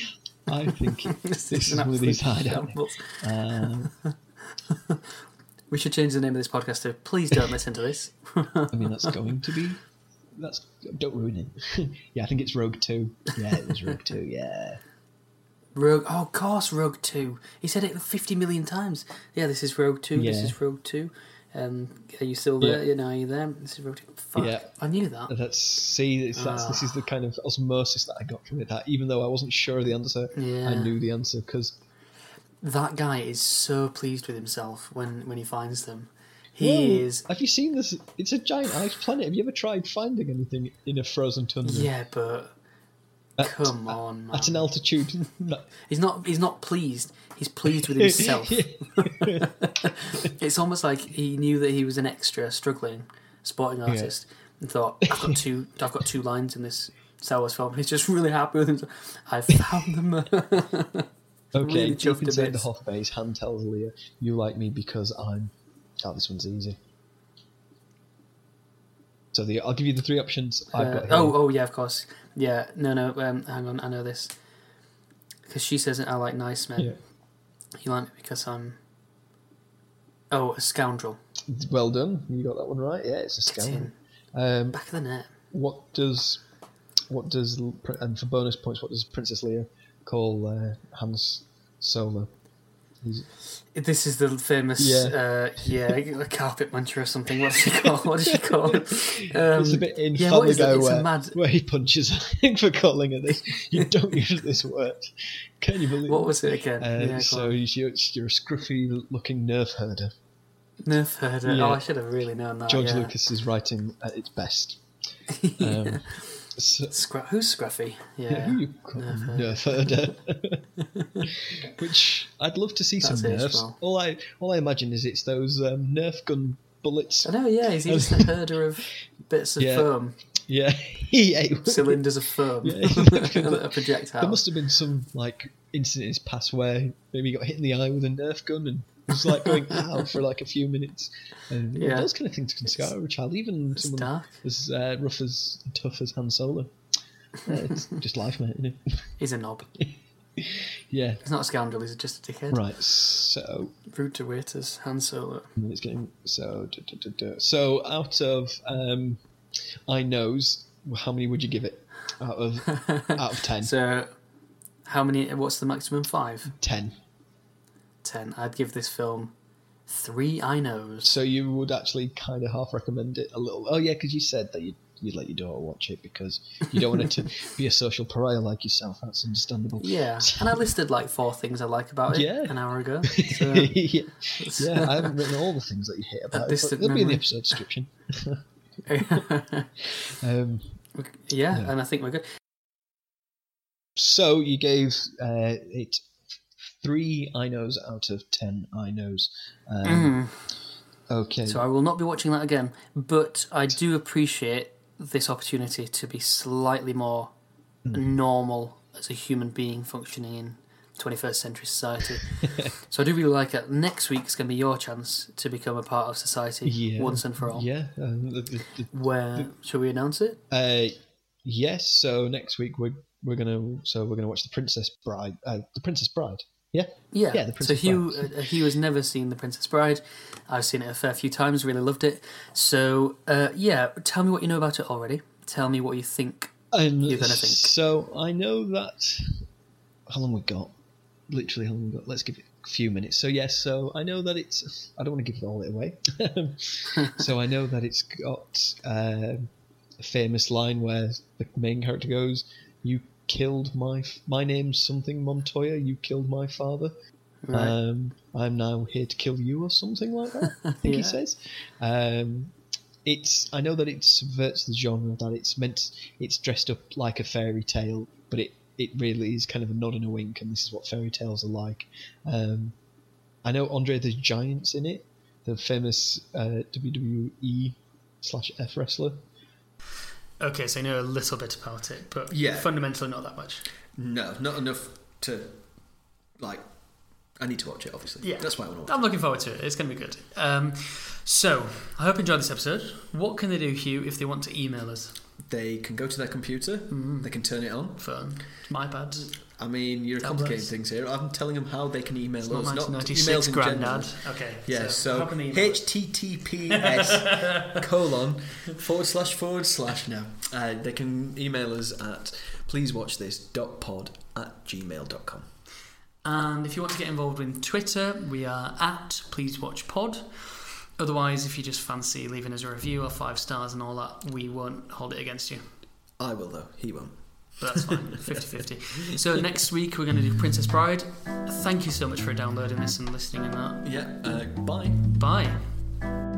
S2: I think this, is one of these hideout. Um,
S1: We should change the name of this podcast to "Please don't listen to this."
S2: I mean, that's going to be. That's don't ruin it. yeah, I think it's Rogue Two. Yeah, it was Rogue Two. Yeah.
S1: Rogue. Oh, of course, Rogue Two. He said it fifty million times. Yeah, this is Rogue Two. This is Rogue Two. Um, are you still there?
S2: Yeah.
S1: You know, are you there? This is Rogue Fuck.
S2: Yeah.
S1: I knew that.
S2: That's see, that's this is the kind of osmosis that I got from it. That even though I wasn't sure of the answer,
S1: Yeah.
S2: I knew the answer because
S1: That guy is so pleased with himself when when he finds them. He is.
S2: Have you seen this? It's a giant ice planet. Have you ever tried finding anything in a frozen tundra?
S1: Yeah, but
S2: At,
S1: come on, man.
S2: at an altitude.
S1: He's not. He's not pleased. He's pleased with himself. it's almost like he knew that he was an extra, struggling sporting artist, and thought, "I've got two. I've got two lines in this Star Wars film." He's just really happy with himself. I found them.
S2: okay,
S1: Really
S2: deep
S1: a
S2: inside the. Hoth base, Han tells Leia, "You like me because I'm." Oh, this one's easy. So the I'll give you the three options I've
S1: Uh, oh, oh yeah, of course. Yeah, no, no. Um, hang on, I know this because she says I like nice men.
S2: Yeah.
S1: You like me because I'm. Oh, a scoundrel.
S2: Well done. You got that one right. Yeah, it's a scoundrel. Um,
S1: Back of the net.
S2: what does what does and for bonus points, what does Princess Leia call uh, Han's Solo?
S1: This is the famous,
S2: Yeah.
S1: uh, yeah, a carpet muncher or something. What does she call? What does she call? it? Um,
S2: There's a bit in
S1: yeah, what
S2: Family
S1: is it?
S2: Guy
S1: It's a
S2: where,
S1: mad-
S2: where he punches for calling her this. You don't use this word. Can you believe
S1: What was it again?
S2: Uh,
S1: yeah,
S2: so you're, you're a scruffy looking nerf herder.
S1: Nerf herder.
S2: Yeah.
S1: Oh, I should have really known that.
S2: George. Lucas is writing at its best. Um, so,
S1: Scru- who's Scruffy? Yeah.
S2: yeah, who you call nerf herder? Which I'd love to see some
S1: That's aged
S2: nerfs.
S1: well.
S2: All I all I imagine is it's those um, nerf gun bullets.
S1: I know. Yeah, he's just a herder of bits of
S2: Yeah.
S1: foam,
S2: Yeah, yeah.
S1: cylinders of foam,
S2: Yeah.
S1: a projectile.
S2: There must have been some like incident in his past where maybe he got hit in the eye with a Nerf gun and was like going out for like a few minutes. And
S1: Yeah.
S2: those kind of things can scar a child, even
S1: It's
S2: someone
S1: dark.
S2: as uh, rough as tough as Han Solo. Yeah, it's just life, mate. Isn't it?
S1: He's a knob.
S2: yeah.
S1: He's not a scoundrel. He's just a dickhead.
S2: Right. So
S1: Rude to waiters. Han Solo.
S2: it's getting so so out of um, I knows how many would you give it out of out of ten?
S1: So, how many? What's the maximum? Five.
S2: ten.
S1: Ten. I'd give this film three I knows.
S2: So you would actually kind of half recommend it a little. Oh yeah, because you said that you'd, you'd let your daughter watch it because you don't want it to be a social pariah like yourself. That's understandable.
S1: Yeah, and I listed like four things I like about it
S2: Yeah.
S1: an hour ago. So,
S2: yeah. yeah, I haven't written all the things that you hate about it, they'll be in the episode description. Um,
S1: yeah,
S2: Yeah.
S1: and I think we're good.
S2: so you gave uh, it three I knows out of ten I knows. Um, Okay.
S1: Mm-hmm. So I will not be watching that again, but I do appreciate this opportunity to be slightly more
S2: Hmm.
S1: normal as a human being functioning in 21st century society. so I do really like it. Next week's going to be your chance to become a part of society
S2: yeah.
S1: once and for all.
S2: Yeah. Um, the, the, the,
S1: Where shall we announce it?
S2: Uh, yes. So next week we're we're gonna so we're gonna watch the Princess Bride. Uh, the Princess Bride. Yeah.
S1: Yeah.
S2: Yeah, The
S1: so Hugh, uh, Hugh has never seen The Princess Bride. I've seen it a fair few times. Really loved it. So uh, yeah, tell me what you know about it already. Tell me what you think.
S2: And
S1: You're gonna think.
S2: So I know that. How long we got? Literally, how long we got? Let's give it a few minutes. So yes. So I know that it's. I don't want to give it all it away. so I know that it's got um a famous line where the main character goes, "You killed my. My name's something Montoya. You killed my father."
S1: Right.
S2: Um, I'm now here to kill you, or something like that. I think
S1: Yeah.
S2: he says. Um, it's. I know that it subverts the genre. That it's meant. It's dressed up like a fairy tale, but it it really is kind of a nod and a wink, and this is what fairy tales are like. Um, I know Andre the Giant's in it, the famous uh, WWE slash F wrestler.
S1: Okay, so you know a little bit about it, but
S3: Yeah.
S1: fundamentally not that much.
S3: No, not enough to like. I need to watch it. Obviously,
S1: Yeah.
S3: that's why I want to watch.
S1: I'm looking forward to it. It's going to be good. Um, So, I hope you enjoyed this episode. What can they do, Hugh, if they want to email us?
S2: They can go to their computer.
S1: Mm.
S2: They can turn it on.
S1: Phone, my iPad.
S2: I mean, you're
S1: Tablets.
S2: complicating things here. I'm telling them how they can email
S1: It's
S2: us,
S1: not
S2: not
S1: 1996,
S2: emails in general.
S1: Okay.
S2: Yeah, so,
S1: how can they email us?
S2: https colon forward slash forward slash now. Uh, they can email us at pleasewatchthis.pod at gmail.com.
S1: And if you want to get involved in Twitter, we are at Please Watch Pod. Otherwise, if you just fancy leaving us a review or five stars and all that, we won't hold it against you.
S2: I will, though. He won't.
S1: But that's fine, 50 50. So next week, we're going to do Princess Bride. Thank you so much for downloading this and listening and that.
S2: Yeah, uh, bye.
S1: Bye.